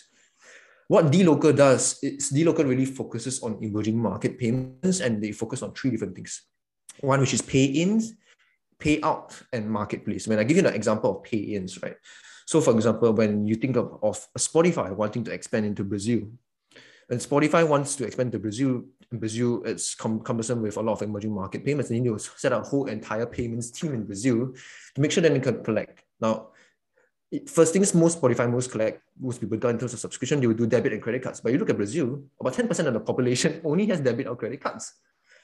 What dLocal does is dLocal really focuses on emerging market payments and they focus on three different things. One which is pay-ins, payout and marketplace. When I give you an example of pay-ins, right? So for example, when you think of, of Spotify wanting to expand into Brazil, and Spotify wants to expand to Brazil, in Brazil, it's com- cumbersome with a lot of emerging market payments. They need to set up a whole entire payments team in Brazil to make sure that they can collect. Now, first things most Spotify most collect, most people do in terms of subscription, they will do debit and credit cards. But you look at Brazil, about 10% of the population only has debit or credit cards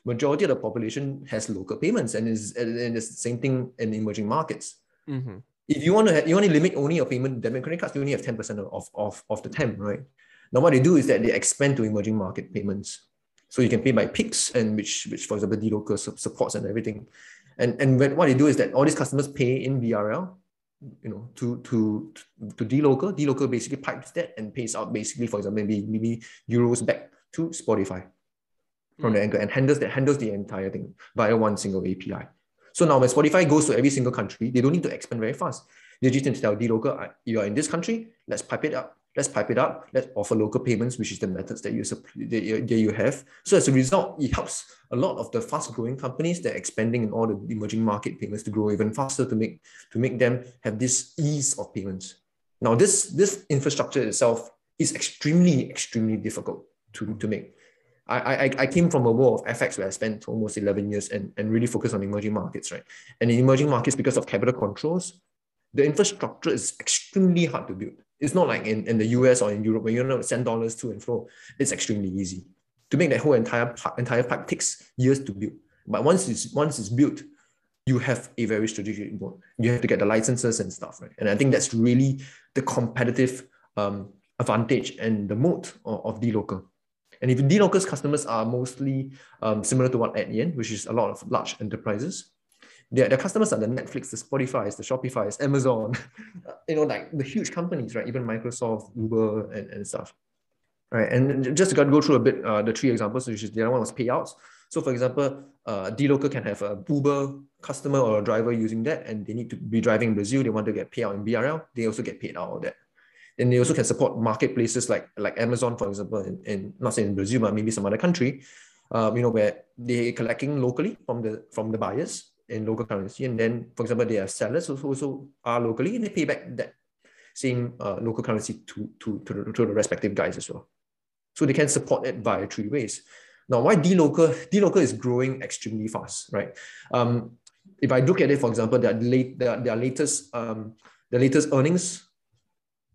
majority of the population has local payments and is and it's the same thing in emerging markets. Mm-hmm. If you want to you want to limit only your payment debit credit cards, you only have 10% of, of, of the time, right? Now what they do is that they expand to emerging market payments. So you can pay by Pix and which which for example dLocal supports and everything. And and when, what they do is that all these customers pay in BRL, you know, to to to dLocal. dLocal basically pipes that and pays out basically, for example, maybe maybe euros back to Spotify from the anchor and handles that handles the entire thing via one single API. So now when Spotify goes to every single country, they don't need to expand very fast. They just need to tell dLocal, you are in this country, let's pipe it up. Let's pipe it up. Let's offer local payments, which is the methods that you that you, that you have. So as a result, it helps a lot of the fast-growing companies that are expanding in all the emerging market payments to grow even faster to make to make them have this ease of payments. Now, this this infrastructure itself is extremely extremely difficult to, to make. I, I, I came from a world of FX where I spent almost 11 years and, and really focused on emerging markets, right? And in emerging markets, because of capital controls, the infrastructure is extremely hard to build. It's not like in, in the US or in Europe where you know send dollars to and fro. It's extremely easy. To make that whole entire entire pipe takes years to build. But once it's once it's built, you have a very strategic mode. You have to get the licenses and stuff, right? And I think that's really the competitive um, advantage and the moat of, of dLocal. And if dLocal's customers are mostly um, similar to what Adyen, which is a lot of large enterprises, their, their customers are the Netflix, the Spotify, the Shopify, Amazon, you know, like the huge companies, right? Even Microsoft, Uber, and, and stuff. Right. And just to go through a bit uh, the three examples, which is the other one was payouts. So for example, uh, dLocal can have a Uber customer or a driver using that, and they need to be driving in Brazil. They want to get payout in BRL. They also get paid out of that. And they also can support marketplaces like, like Amazon, for example, and, in not saying in Brazil, but maybe some other country, uh, you know, where they're collecting locally from the from the buyers in local currency. And then, for example, they have sellers who also are locally and they pay back that same uh, local currency to, to, to, the, to the respective guys as well. So they can support it via three ways. Now, why dLocal? dLocal is growing extremely fast, right? Um, if I look at it, for example, their, late, their, their latest um, the latest earnings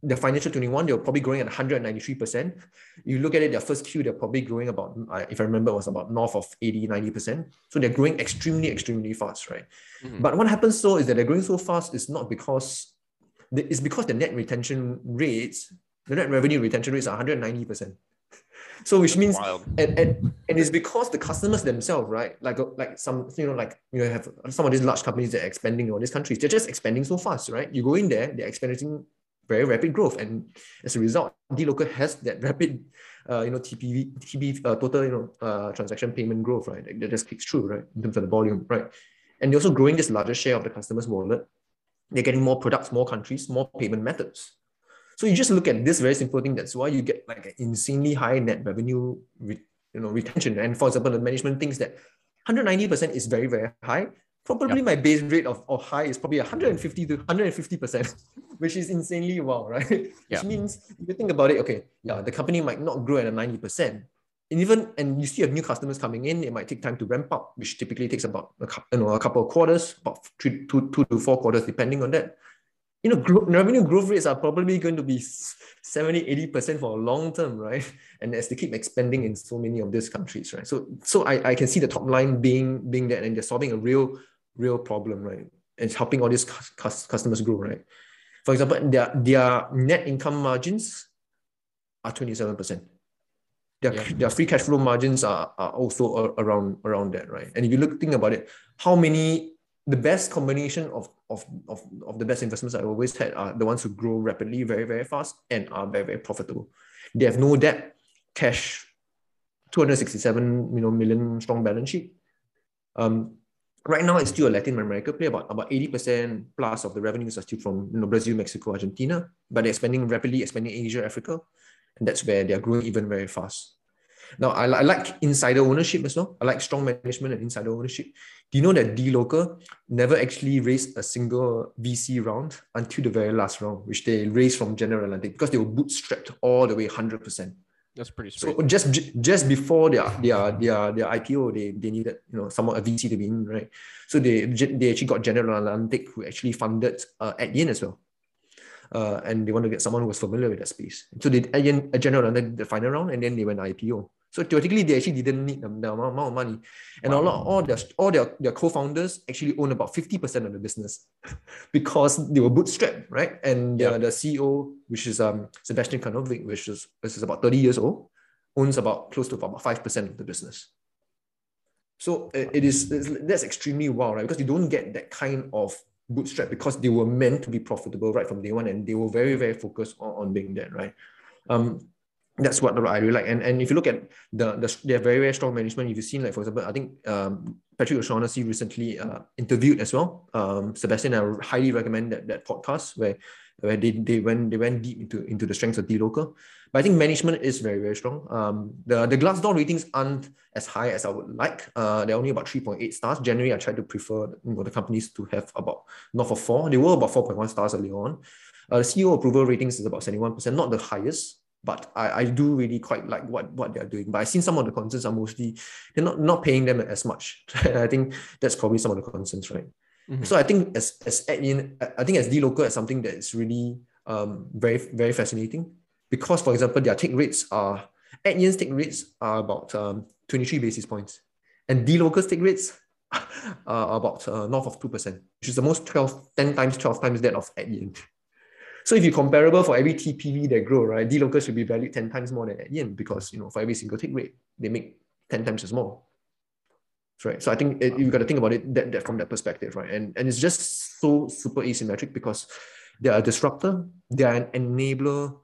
the financial 21, they're probably growing at 193%. You look at it, their first Q, they're probably growing about, if I remember, was about north of 80, 90%. So they're growing extremely, extremely fast, right? Mm-hmm. But what happens so is that they're growing so fast is not because, it's because the net retention rates, the net revenue retention rates are 190%. So which means and, and, and it's because the customers themselves, right? Like like some you know like you know have some of these large companies that are expanding in all these countries, they're just expanding so fast, right? You go in there, they're expanding very rapid growth. And as a result, dLocal has that rapid, uh, you know, TPV, TP, uh, total, you know, uh, transaction payment growth, right? That just kicks through, right? In terms of the volume, right? And they're also growing this larger share of the customer's wallet. They're getting more products, more countries, more payment methods. So you just look at this very simple thing. That's why you get like an insanely high net revenue, re, you know, retention. And for example, the management thinks that 190% is very, very high. Probably yep. my base rate of, of high is probably 150 to 150%, which is insanely wow, right? Yep. Which means if you think about it, okay, yeah, the company might not grow at a 90%. And even and you see a new customers coming in, it might take time to ramp up, which typically takes about a, you know, a couple of quarters, about three, two, two to four quarters, depending on that. You know, gro- revenue growth rates are probably going to be 70, 80% for a long term, right? And as they keep expanding in so many of these countries, right? So so I, I can see the top line being being that and they're solving a real real problem, right? It's helping all these customers grow, right? For example, their, their net income margins are 27%. Their, yeah. their free cash flow margins are, are also around, around that, right? And if you look think about it, how many the best combination of, of, of, of the best investments I've always had are the ones who grow rapidly, very, very fast, and are very, very profitable. They have no debt, cash, 267 you know, million strong balance sheet. Um, right now it's still a Latin America play. About about 80% plus of the revenues are still from you know, Brazil, Mexico, Argentina, but they're expanding rapidly, expanding Asia, Africa. And that's where they're growing even very fast. Now, I, I like insider ownership as well. I like strong management and insider ownership. Do you know that dLocal never actually raised a single VC round until the very last round, which they raised from General Atlantic because they were bootstrapped all the way 100%. That's pretty sweet. So just just before their their their their IPO, they, they needed you know someone a VC to be in, right? So they they actually got General Atlantic who actually funded uh, Adyen as well. Uh, and they want to get someone who was familiar with that space. So they Adyen, General Atlantic the final round, and then they went IPO. So theoretically, they actually didn't need the, the amount of money. And wow. a lot, all their all their, their co-founders actually own about 50% of the business because they were bootstrapped, right? And yeah. the, the CEO, which is um Sebastian Kanovich, which is which is about 30 years old, owns about close to about 5% of the business. So it is that's extremely wild, right? Because you don't get that kind of bootstrap because they were meant to be profitable right from day one and they were very, very focused on, on being that, right? Um, that's what I really like. And, and if you look at the, the have very, very strong management. If you've seen, like, for example, I think um, Patrick O'Shaughnessy recently uh, interviewed as well. Um, Sebastian, I highly recommend that, that podcast where where they, they went they went deep into, into the strengths of dLocal. But I think management is very, very strong. Um, the, the Glassdoor ratings aren't as high as I would like. Uh, they're only about 3.8 stars. Generally, I try to prefer you know, the companies to have about north of four. They were about 4.1 stars early on. Uh, CEO approval ratings is about 71%, not the highest, but I, I do really quite like what, what they're doing. But I seen some of the concerns are mostly, they're not, not paying them as much. I think that's probably some of the concerns, right? Mm-hmm. So I think as as admin, I think dLocal is something that is really um very very fascinating because for example their take rates are Adyen's take rates are about um, 23 basis points and dLocal's take rates are about uh, north of 2%, which is the most 12, 10 times, 12 times that of Adyen. So if you comparable for every TPV that grow, right, dLocal should be valued 10 times more than Adyen because, you know, for every single take rate, they make 10 times as more right? So I think it, you've got to think about it that, that from that perspective, right? And and it's just so super asymmetric because they are a disruptor, they are an enabler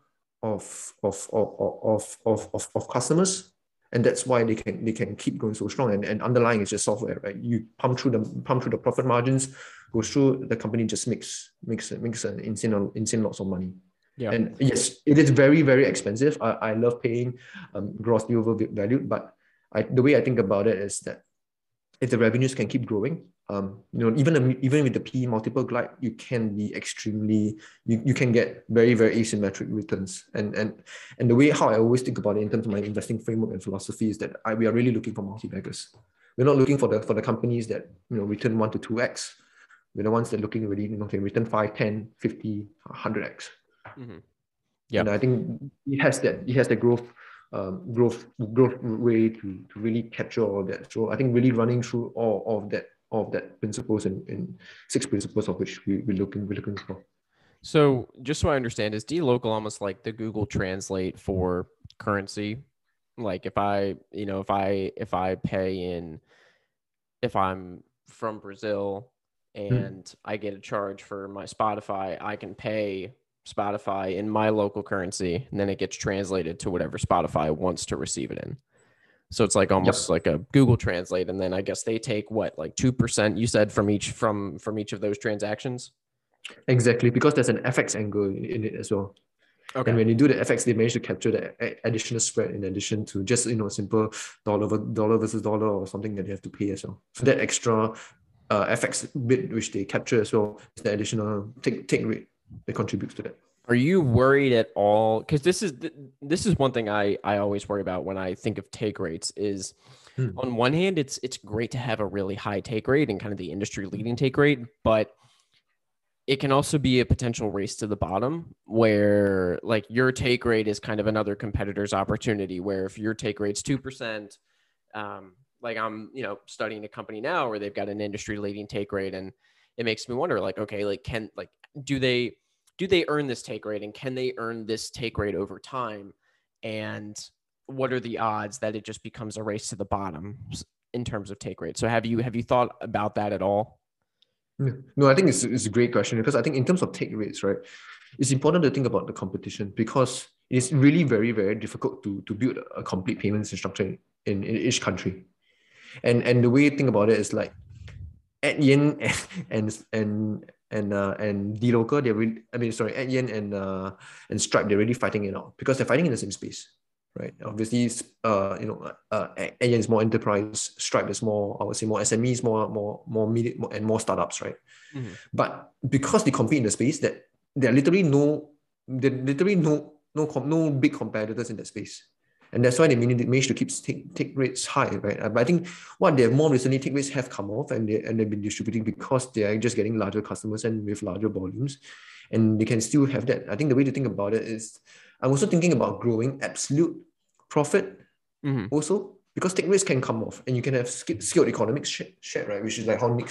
of of of of of, of, of customers, and that's why they can they can keep going so strong. And, and underlying is just software, right? You pump through the pump through the profit margins, goes through the company just makes makes makes an insane insane lots of money. Yeah. And yes, it is very, very expensive. I, I love paying um, gross deal value, but I, the way I think about it is that if the revenues can keep growing, um, you know, even even with the P multiple glide, you can be extremely, you, you can get very, very asymmetric returns. And and and the way how I always think about it in terms of my investing framework and philosophy is that I, we are really looking for multi-baggers. We're not looking for the for the companies that you know return one to two X. We're the ones that are looking really, you know, can return 5, 10, 50, 100x. Mm-hmm. Yeah. And I think it has that, it has that growth um, growth growth way to, to really capture all that. So I think really running through all of that all of that principles and, and six principles of which we, we're looking we're looking for. So just so I understand, is dLocal almost like the Google Translate for currency? Like if I, you know, if I if I pay in if I'm from Brazil hmm. and mm. I get a charge for my Spotify, I can pay Spotify in my local currency, and then it gets translated to whatever Spotify wants to receive it in. So it's like almost yep. like a Google Translate, and then I guess they take what like two percent you said from each from from each of those transactions. Exactly, because there's an FX angle in it as well. Okay. And when you do the FX, they manage to capture the additional spread in addition to just you know simple dollar dollar versus dollar or something that they have to pay as well. So that extra uh, FX bit which they capture as well is the additional take take rate that contributes to that. Are you worried at all? Because this is this is one thing I I always worry about when I think of take rates. Is hmm. on one hand, it's it's great to have a really high take rate and kind of the industry leading take rate, but it can also be a potential race to the bottom where like your take rate is kind of another competitor's opportunity. Where if your take rate's two percent, um, like I'm you know studying a company now where they've got an industry leading take rate and it makes me wonder like okay like can like do they do they earn this take rate and can they earn this take rate over time? And what are the odds that it just becomes a race to the bottom in terms of take rate? So have you have you thought about that at all? No, I think it's, it's a great question because I think in terms of take rates, right, it's important to think about the competition because it's really very, very difficult to, to build a complete payments structure in, in each country. And and the way you think about it is like Adyen and and and and uh, and dLocal, they're really, I mean, sorry, Adyen and uh, and Stripe, they're really fighting it out because they're fighting in the same space, right? Obviously, uh, you know, uh, Adyen is more enterprise, Stripe is more, I would say, more SMEs, more more more media, and more startups, right? Mm-hmm. But because they compete in the space, that there are literally no, there literally no no no big competitors in that space and that's why they managed to keep take, take rates high, right? But I think what they have more recently, take rates have come off and they and they've been distributing because they are just getting larger customers and with larger volumes, and they can still have that. I think the way to think about it is, I'm also thinking about growing absolute profit, mm-hmm. also because take rates can come off and you can have scaled economics share, right? Which is like how Nick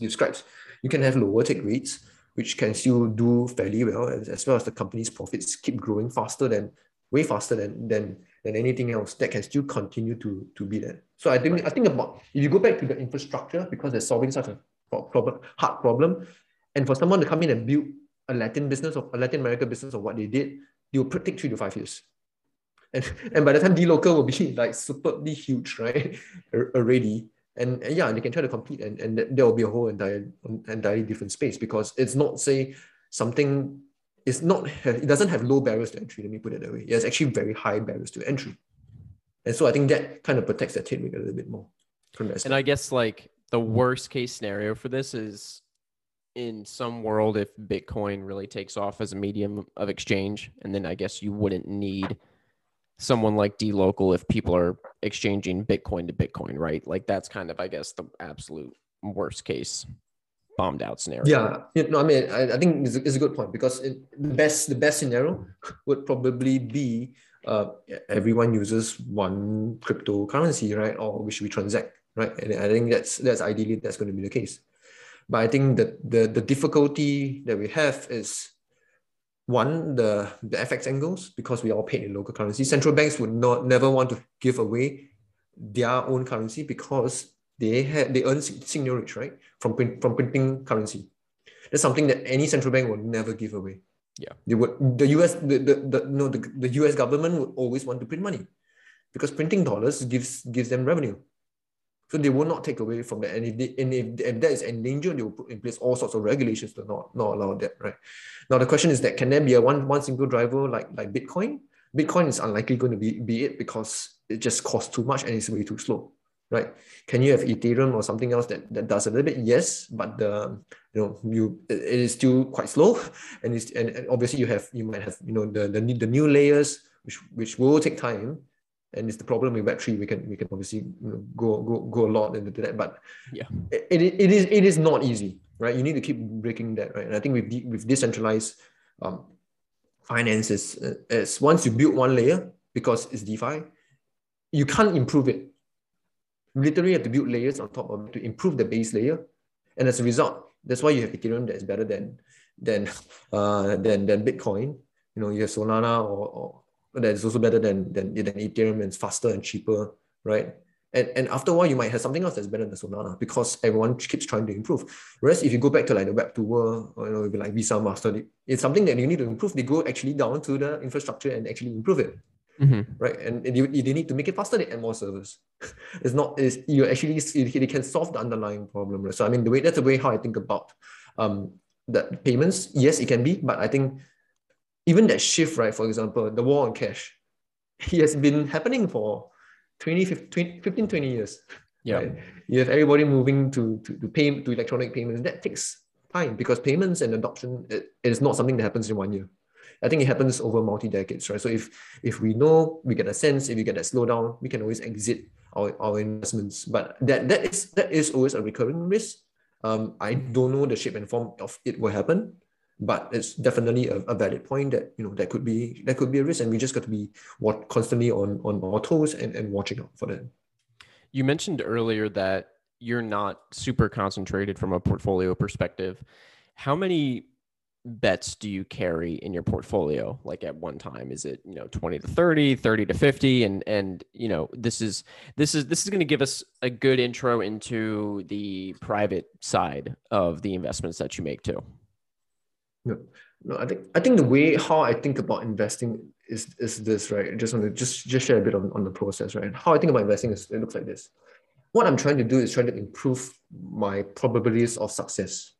describes. You can have lower take rates, which can still do fairly well, as, as well as the company's profits keep growing faster than way faster than than than anything else that can still continue to, to be there. So I think I think about if you go back to the infrastructure because they're solving such a problem, hard problem, and for someone to come in and build a Latin business or a Latin America business or what they did, it will take three to five years. And, and by the time dLocal will be like superbly huge, right? Already. And, and yeah, they can try to compete and, and there will be a whole entire entirely different space because it's not say something it's not it doesn't have low barriers to entry. Let me put it that way. It has actually very high barriers to entry, and so I think that kind of protects that take a little bit more. And I guess like the worst case scenario for this is in some world if Bitcoin really takes off as a medium of exchange, and then I guess you wouldn't need someone like dLocal if people are exchanging Bitcoin to Bitcoin, right? Like that's kind of I guess the absolute worst case bombed out scenario. Yeah, you know, I mean, I, I think it's a, it's a good point because it, the best the best scenario would probably be uh, everyone uses one cryptocurrency, right? Or which we transact, right? And I think that's that's ideally that's going to be the case. But I think that the the difficulty that we have is one the the FX angles because we all paid in local currency. Central banks would not never want to give away their own currency because they had they earn seigniorage right from print, from printing currency. That's something that any central bank will never give away. Yeah, they would the US the the, the no the, the US government would always want to print money because printing dollars gives gives them revenue. So they will not take away from that. And if, they, and if, if that is endangered, they will put in place all sorts of regulations to not, not allow that, right? Now the question is that can there be a one, one single driver like, like Bitcoin? Bitcoin is unlikely going to be, be it because it just costs too much and it's way too slow right? Can you have Ethereum or something else that, that does a little bit? Yes, but the you know you it is still quite slow, and it's and, and obviously you have you might have you know the the, the new layers which which will take time, and it's the problem with Web three. We can we can obviously you know, go go go a lot into that, but yeah, it, it, it is it is not easy, right? You need to keep breaking that, right? And I think with de- with decentralized um, finances, uh, as once you build one layer because it's DeFi, you can't improve it literally have to build layers on top of to improve the base layer. And as a result, that's why you have Ethereum that is better than than uh, than than Bitcoin. You know, you have Solana or, or that is also better than, than than Ethereum and it's faster and cheaper, right? And, and after a while, you might have something else that's better than Solana because everyone keeps trying to improve. Whereas if you go back to like the Web2 world, or, you know, like Visa, Master, it's something that you need to improve. They go actually down to the infrastructure and actually improve it mm-hmm. right? And, and you, you, they need to make it faster, they add more servers. it's not, it's, you actually, they can solve the underlying problem. Right? So I mean, the way, that's the way how I think about um, the payments. Yes, it can be, but I think even that shift, right? For example, the war on cash, it has been happening for 20, 15, 15 20 years. Yeah. Right? You have everybody moving to, to, to pay to electronic payments. That takes time because payments and adoption it, it is not something that happens in one year. I think it happens over multi decades, right? So if if we know, we get a sense, if we get that slowdown, we can always exit our, our investments. But that that is that is always a recurring risk. Um, I don't know the shape and form of it will happen, but it's definitely a, a valid point that you know that could be that could be a risk, and we just got to be what constantly on on our toes and, and watching out for that. You mentioned earlier that you're not super concentrated from a portfolio perspective. How many bets do you carry in your portfolio like at one time? Is it you know 20 to 30 30 to 50 and and you know this is this is this is going to give us a good intro into the private side of the investments that you make too. No no i think i think the way how i think about investing is is this right? Just want to just just share a bit on, on the process right? How i think about investing is it looks like this. What i'm trying to do is trying to improve my probabilities of success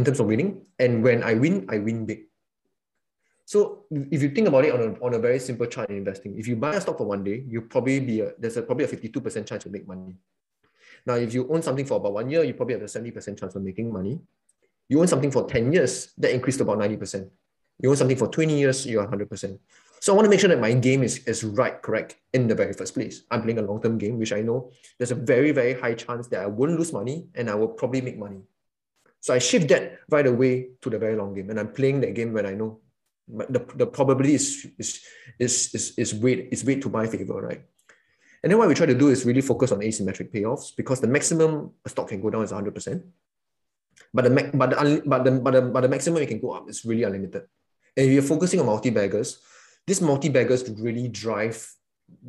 in terms of winning. And when I win, I win big. So if you think about it on a, on a very simple chart in investing, if you buy a stock for one day, you probably be a, there's a, probably a 52% chance to make money. Now, if you own something for about one year, you probably have a 70% chance of making money. You own something for 10 years, that increased about 90%. You own something for 20 years, you're 100%. So I want to make sure that my game is, is right, correct in the very first place. I'm playing a long-term game, which I know there's a very, very high chance that I won't lose money and I will probably make money. So I shift that right away to the very long game. And I'm playing that game when I know the, the probability is, is, is, is, is weight, is weight to my favor, right? And then what we try to do is really focus on asymmetric payoffs because the maximum a stock can go down is 100%. But the, but, the, but, the, but, the, but the maximum it can go up is really unlimited. And if you're focusing on multi-baggers, these multi-baggers really drive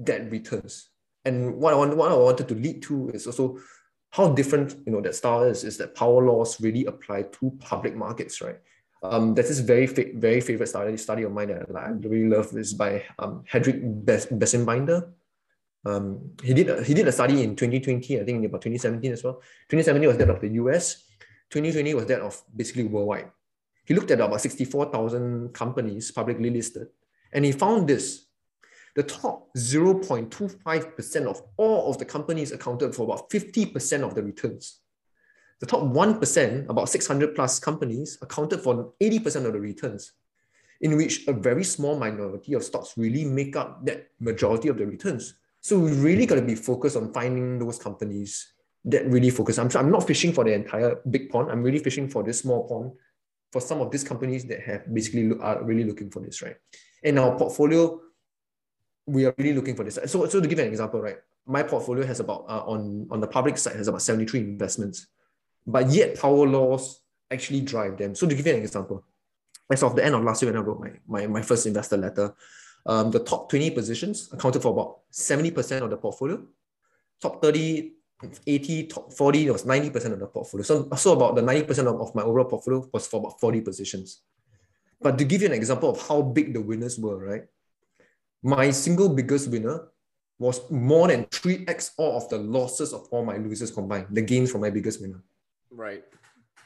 that returns. And what I, want, what I wanted to lead to is also how different you know that style is is that power laws really apply to public markets, right? Um, there's this very fa- very favorite study study of mine that I really love is by um, Hendrik Bessembinder. Um, he did a, he did a study in 2020, I think in about 2017 as well. 2017 was that of the US. 2020 was that of basically worldwide. he looked at about 64,000 companies publicly listed, and he found this. The top 0.25% of all of the companies accounted for about 50% of the returns. The top 1%, about 600 plus companies, accounted for 80% of the returns, in which a very small minority of stocks really make up that majority of the returns. So we really got to be focused on finding those companies that really focus. I'm, I'm not fishing for the entire big pond. I'm really fishing for this small pond for some of these companies that have basically look, are really looking for this, right? In our portfolio, we are really looking for this. So, so to give an example, right, my portfolio has about uh, on on the public side has about 73 investments, but yet power laws actually drive them. So to give you an example, as of the end of last year when I wrote my my, my first investor letter, um, the top 20 positions accounted for about 70% of the portfolio. Top 30, 80, top 40 was 90% of the portfolio. So, so about the 90% of, of my overall portfolio was for about 40 positions. But to give you an example of how big the winners were, right? My single biggest winner was more than 3x all of the losses of all my losers combined, the gains from my biggest winner. Right.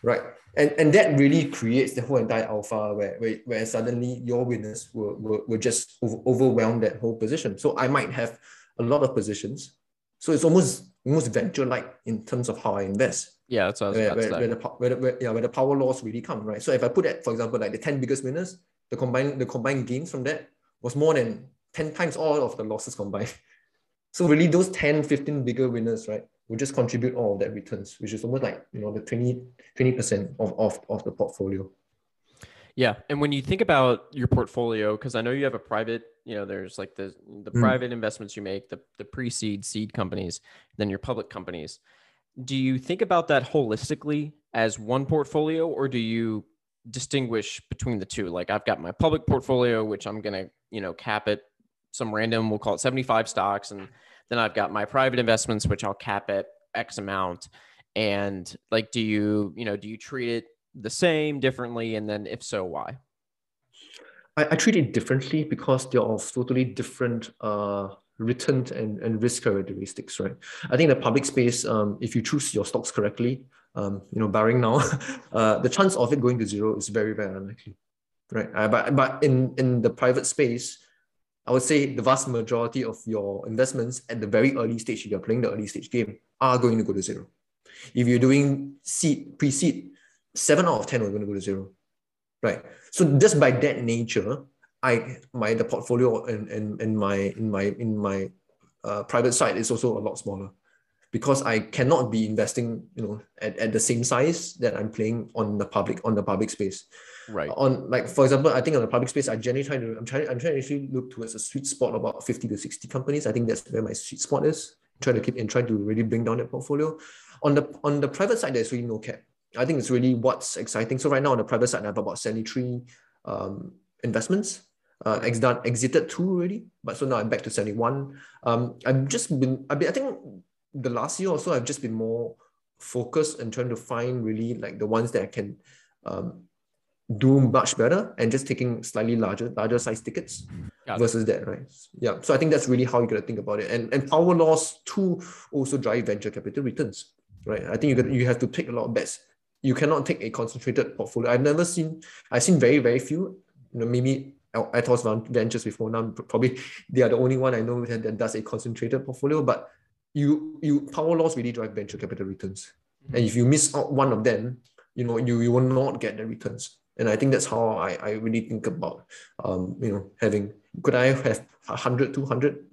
Right. And and that really creates the whole entire alpha where where, where suddenly your winners will, will, will just over, overwhelm that whole position. So I might have a lot of positions. So it's almost almost venture-like in terms of how I invest. Yeah, that's what I was where, about where, say. where, the, where, the, where, yeah, where the power laws really come, right? So if I put that, for example, like the 10 biggest winners, the combined the combined gains from that was more than 10 times all of the losses combined. So really those 10, 15 bigger winners, right, will just contribute all of that returns, which is almost like, you know, the 20, 20% of, of, of the portfolio. Yeah, and when you think about your portfolio, because I know you have a private, you know, there's like the the Mm. private investments you make, the the pre-seed seed companies, then your public companies. Do you think about that holistically as one portfolio, or do you distinguish between the two? Like I've got my public portfolio, which I'm gonna, you know, cap it some random, we'll call it 75 stocks, and then I've got my private investments, which I'll cap at X amount. And like, do you, you know, do you treat it the same, differently, and then if so, why? I, I treat it differently because they're of totally different uh, return and, and risk characteristics, right? I think the public space, um, if you choose your stocks correctly, um, you know, barring now, uh, the chance of it going to zero is very, very unlikely, right? Uh, but but in in the private space, I would say the vast majority of your investments at the very early stage, if you're playing the early stage game, are going to go to zero. If you're doing seed, pre-seed, seven out of 10 are going to go to zero, right? So just by that nature, I, my, the portfolio in, in, in my, in my, in my uh, private side is also a lot smaller because I cannot be investing, you know, at, at the same size that I'm playing on the public, on the public space. Right. on like for example i think on the public space i generally try to i'm trying i'm trying to actually look towards a sweet spot about 50 to 60 companies. I think that's where my sweet spot is. Try to keep and try to really bring down that portfolio. On the on the private side there's really no cap. I think it's really what's exciting. So right now on the private side i have about 73 um, investments uh, ex- done, exited two already but so now i'm back to 71 um, i've just been i've been i think the last year or so i've just been more focused and trying to find really like the ones that i can um, do much better and just taking slightly larger larger size tickets it. versus that right? Yeah. So i think that's really how you got to think about it. And and power laws too also drive venture capital returns right? I think you got, you have to take a lot of bets. You cannot take a concentrated portfolio. I've never seen i've seen very very few you know maybe Altos Ventures before. Now probably they are the only one I know that, that does a concentrated portfolio but you you power laws really drive venture capital returns. And if you miss out one of them you know you, you will not get the returns. And I think that's how I, I really think about um, you know having could I have 100 200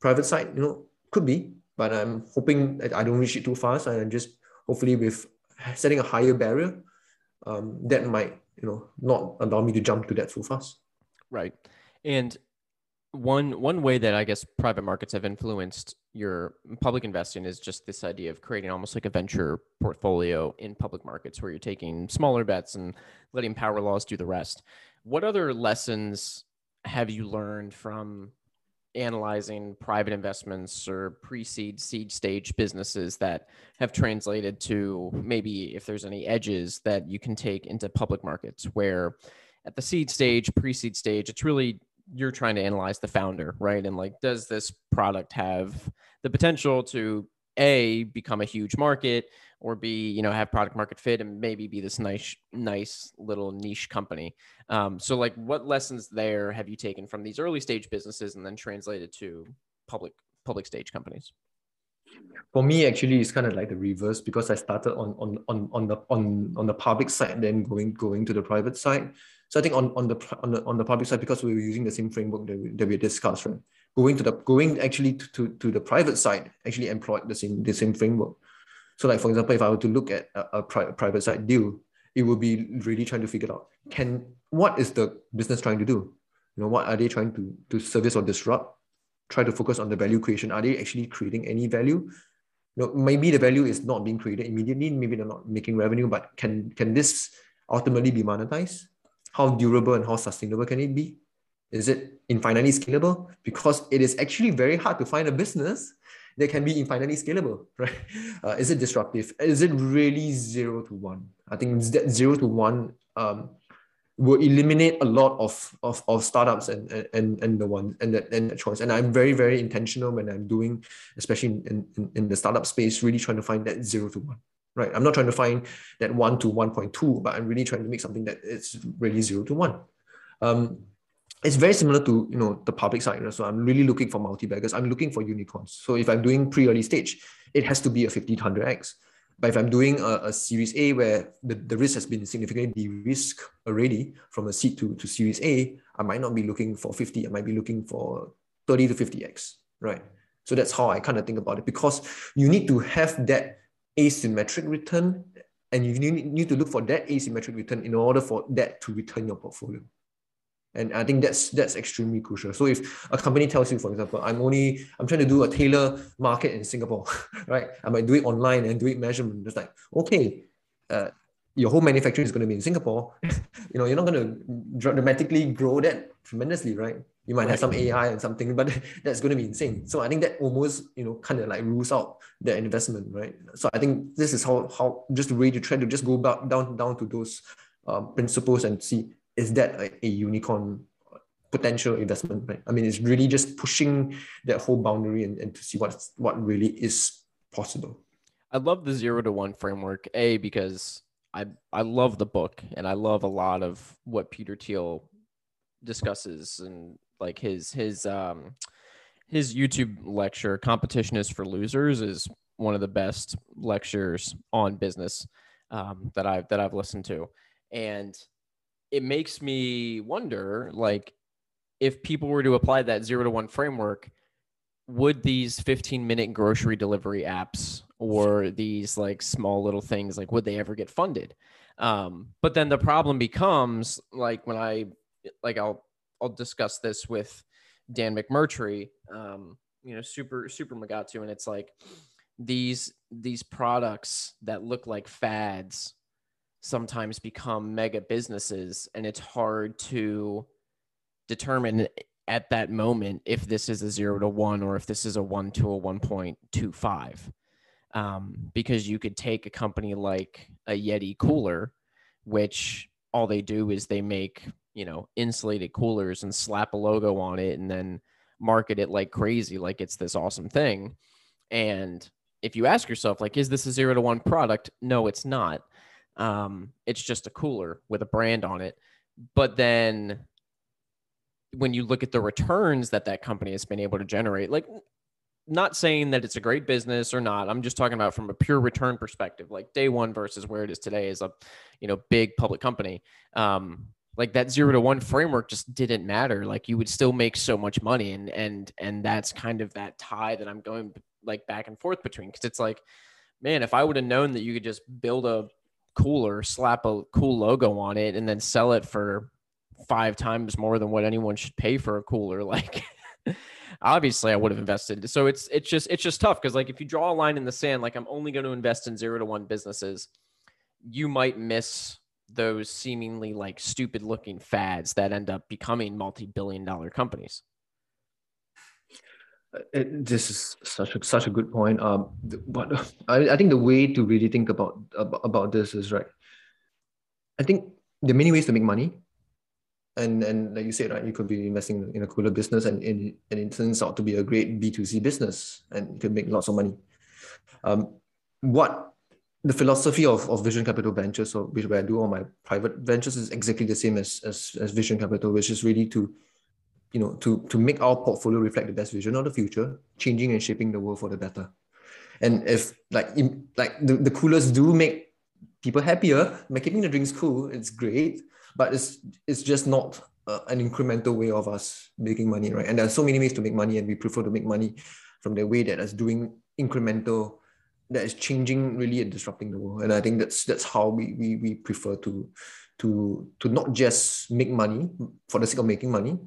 private side? You know could be but I'm hoping that I don't reach it too fast and just hopefully with setting a higher barrier um, that might you know not allow me to jump to that so fast. Right. And one one way that I guess private markets have influenced your public investing is just this idea of creating almost like a venture portfolio in public markets where you're taking smaller bets and letting power laws do the rest. What other lessons have you learned from analyzing private investments or pre-seed seed stage businesses that have translated to maybe if there's any edges that you can take into public markets where at the seed stage, pre-seed stage, it's really you're trying to analyze the founder, right? And like, does this product have the potential to a become a huge market, or be you know have product market fit and maybe be this nice nice little niche company? Um, so like what lessons there have you taken from these early stage businesses and then translated to public public stage companies? For me actually it's kind of like the reverse because i started on on on, on the on on the public side then going going to the private side so i think on on the on the, on the public side because we were using the same framework that we, that we discussed right going to the going actually to, to, to the private side actually employed the same the same framework so like for example, if I were to look at a, a pri- private side deal, it would be really trying to figure out can what is the business trying to do? You know, what are they trying to, to service or disrupt? Try to focus on the value creation. Are they actually creating any value? You know, maybe the value is not being created immediately, maybe they're not making revenue, but can can this ultimately be monetized? How durable and how sustainable can it be? Is it infinitely scalable? Because it is actually very hard to find a business that can be infinitely scalable, right? Uh, is it disruptive? Is it really zero to one? I think that zero to one um, will eliminate a lot of, of, of startups and, and, and the one and that and the choice. And I'm very, very intentional when I'm doing, especially in, in, in the startup space, really trying to find that zero to one. Right. I'm not trying to find that one to 1.2, but I'm really trying to make something that is really zero to one. Um, it's very similar to you know the public side. So I'm really looking for multi-baggers. I'm looking for unicorns. So if I'm doing pre-early stage, it has to be a 50 100x. But if I'm doing a, a Series A where the, the risk has been significantly de-risked already from a seed to, to Series A, I might not be looking for 50. I might be looking for 30 to 50x, right? So that's how I kind of think about it because you need to have that asymmetric return and you need to look for that asymmetric return in order for that to return your portfolio. And I think that's that's extremely crucial. So if a company tells you, for example, I'm only I'm trying to do a tailor market in Singapore, right? I might do it online and do it measurement. It's like, okay, uh, your whole manufacturing is going to be in Singapore. you know, you're not going to dramatically grow that tremendously, right? You might right. have some AI and something, but that's going to be insane. So I think that almost, you know, kind of like rules out the investment, right? So I think this is how how just the way to try to just go back down down to those um, principles and see is that a, a unicorn potential investment, right? I mean, it's really just pushing that whole boundary and, and to see what what really is possible. I love the zero to one framework, A, because I I love the book and I love a lot of what Peter Thiel discusses and like his his um his YouTube lecture, Competition is for Losers, is one of the best lectures on business um, that I've that I've listened to. And it makes me wonder like if people were to apply that zero to one framework would these 15 minute grocery delivery apps or these like small little things like would they ever get funded um, but then the problem becomes like when i like i'll i'll discuss this with dan mcmurtrie um, you know super super Mugatu and it's like these these products that look like fads sometimes become mega businesses and it's hard to determine at that moment if this is a zero to one or if this is a one to a 1.25 um, because you could take a company like a yeti cooler which all they do is they make you know insulated coolers and slap a logo on it and then market it like crazy like it's this awesome thing and if you ask yourself like is this a zero to one product no it's not um, it's just a cooler with a brand on it. But then when you look at the returns that that company has been able to generate, like not saying that it's a great business or not. I'm just talking about from a pure return perspective, like day one versus where it is today is a, you know, big public company. Um, like that zero to one framework just didn't matter. Like you would still make so much money, and and and that's kind of that tie that I'm going like back and forth between because it's like, man, if I would have known that you could just build a cooler, slap a cool logo on it, and then sell it for five times more than what anyone should pay for a cooler. Like, obviously, I would have invested. So it's it's just it's just tough because like if you draw a line in the sand, like I'm only going to invest in zero to one businesses, you might miss those seemingly like stupid looking fads that end up becoming multi-billion dollar companies it, this is such a such a good point. Um, but I, I think the way to really think about, about this is right. I think there are many ways to make money, and and like you said, right, you could be investing in a cooler business, and and, and it turns out to be a great B two C business, and you can make lots of money. Um, what the philosophy of, of Vision Capital Ventures, so which where I do all my private ventures, is exactly the same as, as, as Vision Capital, which is really to, you know, to to make our portfolio reflect the best vision of the future, changing and shaping the world for the better. And if like like the, the coolers do make people happier, by keeping the drinks cool, it's great, but it's it's just not uh, an incremental way of us making money, right? And there are so many ways to make money, and we prefer to make money from the way that is doing incremental that is changing really and disrupting the world. And I think that's that's how we we, we prefer to to to not just make money for the sake of making money,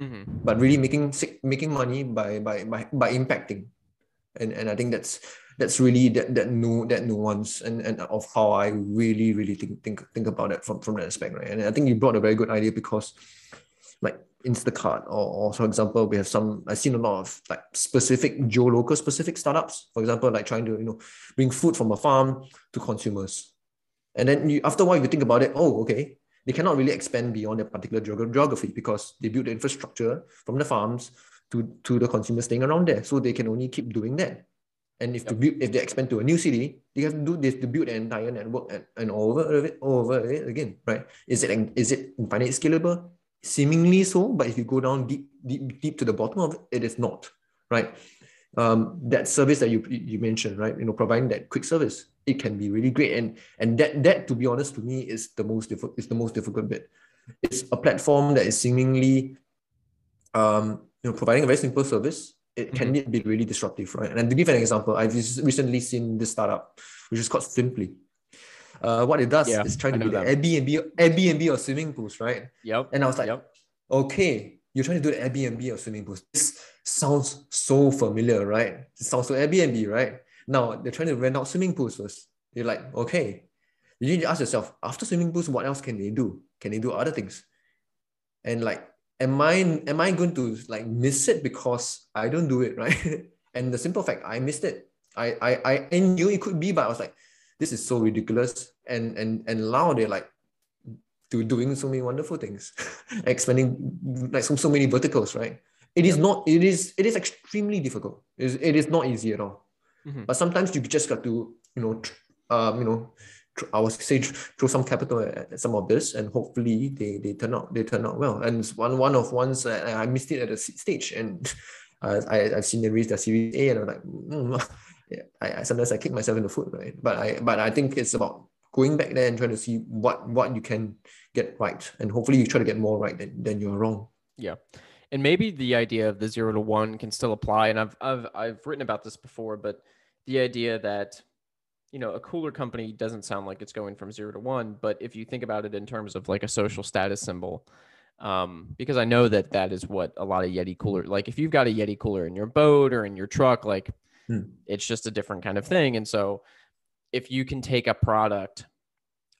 mm-hmm. but really making making money by by by, by impacting. And and I think that's that's really that that no that nuance and, and of how I really really think think think about it from from that aspect, right? And I think you brought a very good idea because like Instacart or, or for example, we have some I've seen a lot of like specific geo local specific startups, for example, like trying to, you know, bring food from a farm to consumers. And then you, after a while you think about it, oh, okay, they cannot really expand beyond their particular geography because they build the infrastructure from the farms to, to the consumers staying around there. So they can only keep doing that. And if yep. to build, if they expand to a new city, they have to do this to build an entire network and, and over it, over it again, right? Is it is it infinite scalable? Seemingly so, but if you go down deep, deep, deep to the bottom of it, it is not, right? Um, that service that you you mentioned, right? You know, providing that quick service, it can be really great, and and that that to be honest to me is the most difficult is the most difficult bit. It's a platform that is seemingly, um, you know, providing a very simple service. It can mm-hmm. be really disruptive, right? And to give an example, I've recently seen this startup, which is called Swimply uh, what it does yeah, is trying to do the Airbnb, Airbnb or swimming pools, right? Yep. And I was like, yep. okay, you're trying to do the Airbnb or swimming pools. This sounds so familiar, right? It sounds so Airbnb, right? Now they're trying to rent out swimming pools first. You're like, okay. You need to ask yourself, after swimming pools, what else can they do? Can they do other things? And like, am I am I going to like miss it because I don't do it, right? and the simple fact, I missed it. I I I knew it could be, but I was like, this is so ridiculous. And and and now they're like to doing so many wonderful things expanding like so, so many verticals right? It is not it is it is extremely difficult. It is, it is not easy at all. Mm-hmm. but sometimes you just got to you know um you know I was say throw some capital at, some of this, and hopefully they, they turn out they turn out well. And one one of ones I missed it at the stage, and uh, I I've seen them reach the Series A, and I'm like, mm, I, I sometimes I kick myself in the foot, right? But I but I think it's about going back there and trying to see what what you can get right, and hopefully you try to get more right than, than you're wrong. Yeah, and maybe the idea of the zero to one can still apply. And I've I've I've written about this before, but the idea that you know a cooler company doesn't sound like it's going from zero to one, but if you think about it in terms of like a social status symbol. Um, because I know that that is what a lot of Yeti cooler like. If you've got a Yeti cooler in your boat or in your truck, like Hmm. It's just a different kind of thing. And so if you can take a product,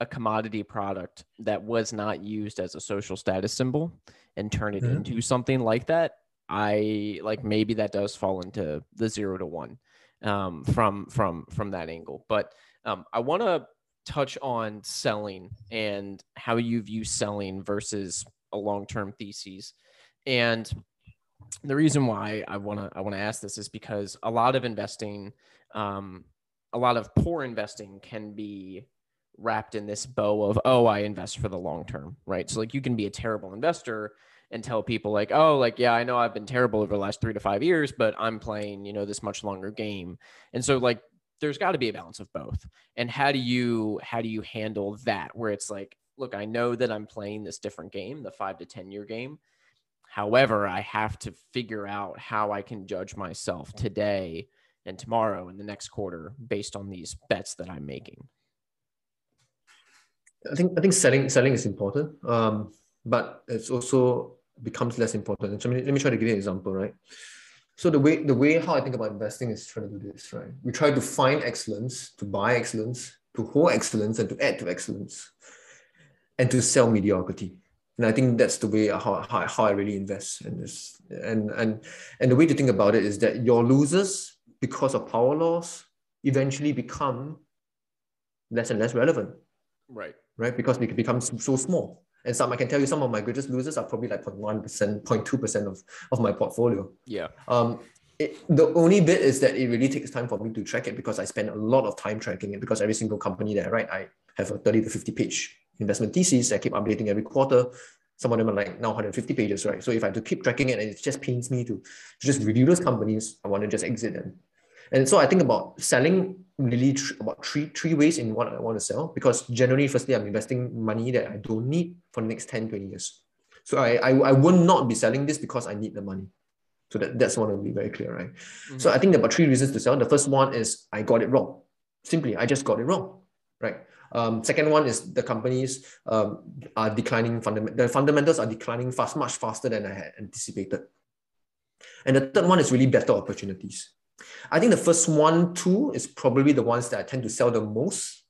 a commodity product that was not used as a social status symbol and turn it mm-hmm. into something like that, I like maybe that does fall into the zero to one um, from from from that angle. But um, I want to touch on selling and how you view selling versus a long term thesis. And the reason why I want to I want to ask this is because a lot of investing, um, a lot of poor investing can be wrapped in this bow of oh I invest for the long term, right? So like you can be a terrible investor and tell people like oh like yeah I know I've been terrible over the last three to five years, but I'm playing you know this much longer game, and so like there's got to be a balance of both. And how do you how do you handle that where it's like look I know that I'm playing this different game, the five to ten year game However, I have to figure out how I can judge myself today and tomorrow and the next quarter based on these bets that I'm making. I think I think selling selling is important, um, but it's also becomes less important. So let me, let me try to give you an example, right? So the way the way how I think about investing is trying to do this, right? We try to find excellence, to buy excellence, to hold excellence, and to add to excellence, and to sell mediocrity and I think that's the way how, how, how I really invest in this. And and and the way to think about it is that your losers, because of power laws, eventually become less and less relevant. Right. Right. Because they become so small. And some I can tell you some of my greatest losers are probably like 0.1%, 0.2% of, of my portfolio. Yeah. Um, it, the only bit is that it really takes time for me to track it because I spend a lot of time tracking it because every single company that I write, I have a 30 to 50 page investment thesis. I keep updating every quarter. Some of them are like now 150 pages, right? So if I have to keep tracking it and it just pains me to, to just review those companies, I want to just exit them. And so I think about selling really tr- about three three ways in what I want to sell because generally, firstly, I'm investing money that I don't need for the next 10, 20 years. So I, I, I will not be selling this because I need the money. So that, that's one to be very clear, right? Mm-hmm. So I think there are three reasons to sell. The first one is I got it wrong. Simply, I just got it wrong, right? Um, second one is the companies um, are declining, fundament- the fundamentals are declining fast, much faster than I had anticipated. And the third one is really better opportunities. I think the first one, two, is probably the ones that I tend to sell the most.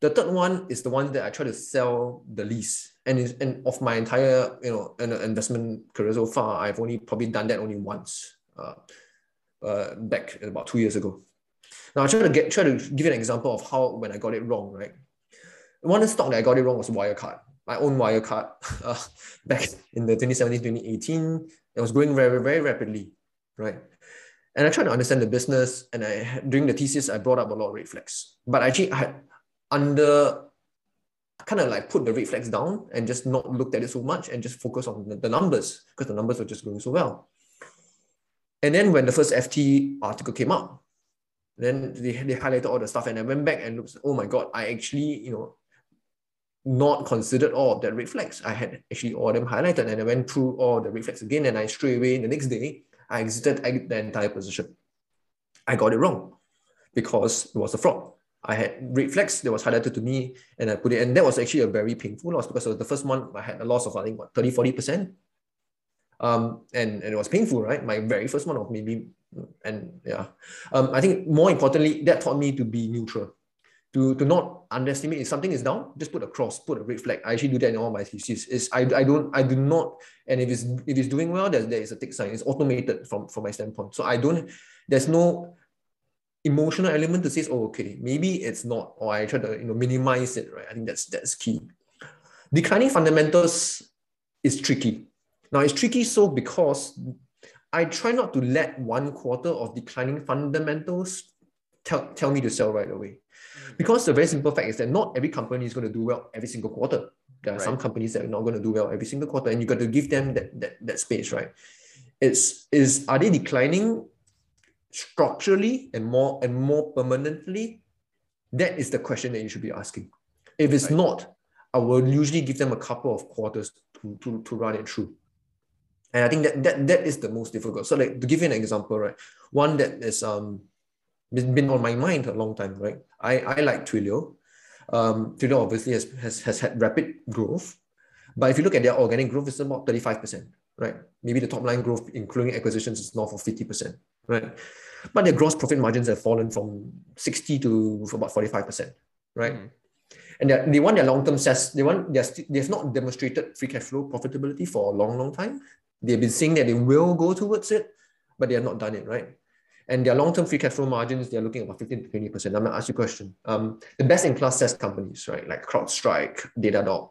The third one is the one that I try to sell the least and is, and of my entire you know investment career so far, I've only probably done that only once, uh, uh, back about two years ago. Now I try to get try to give an example of how when I got it wrong, right? One stock that I got it wrong was Wirecard. My own Wirecard uh, back in the 2017, 2018, it was growing very, very rapidly, right? And I tried to understand the business, and I during the thesis I brought up a lot of red flags. But actually, I under kind of like put the red flags down and just not looked at it so much and just focus on the, the numbers because the numbers were just going so well. And then when the first FT article came up, then they, they highlighted all the stuff and I went back and looked, oh my God, I actually, you know, not considered all of that red flags. I had actually all of them highlighted and I went through all the red flags again and I straight away the next day, I exited the entire position. I got it wrong because it was a fraud. I had red flags that was highlighted to me and I put it, and that was actually a very painful loss because the first month I had a loss of I think what 30, 40%. Um, and, and it was painful, right? My very first one of maybe, and yeah. Um, I think more importantly, that taught me to be neutral. To, to not underestimate if something is down, just put a cross, put a red flag. I actually do that in all my theses. Is I, I don't I do not and if it's if it's doing well, there, there is a tick sign. It's automated from, from my standpoint. So I don't there's no emotional element to say, oh, okay, maybe it's not, or I try to you know minimize it, right? I think that's that's key. Declining fundamentals is tricky. Now it's tricky so because I try not to let one quarter of declining fundamentals tell, tell me to sell right away. Because the very simple fact is that not every company is going to do well every single quarter. There are right. some companies that are not going to do well every single quarter, and you got to give them that, that, that space, right? It's is are they declining structurally and more and more permanently, that is the question that you should be asking. If it's right. not, I will usually give them a couple of quarters to, to, to run it through. And I think that, that that is the most difficult. So like to give you an example, right? One that is um been on my mind a long time, right? I, I like Twilio. Um, Twilio obviously has, has, has had rapid growth. But if you look at their organic growth, it's about 35%, right? Maybe the top line growth, including acquisitions, is north of 50% right? But their gross profit margins have fallen from 60 to about 45%, right? Mm. And they want their long-term SaaS, they want they they've not demonstrated free cash flow profitability for a long, long time. They've been saying that they will go towards it, but they have not done it, right? And their long-term free cash flow margins, they're looking at about 15 to 20%. I'm gonna ask you a question. Um, the best-in-class SaaS companies, right? Like CrowdStrike, Datadog,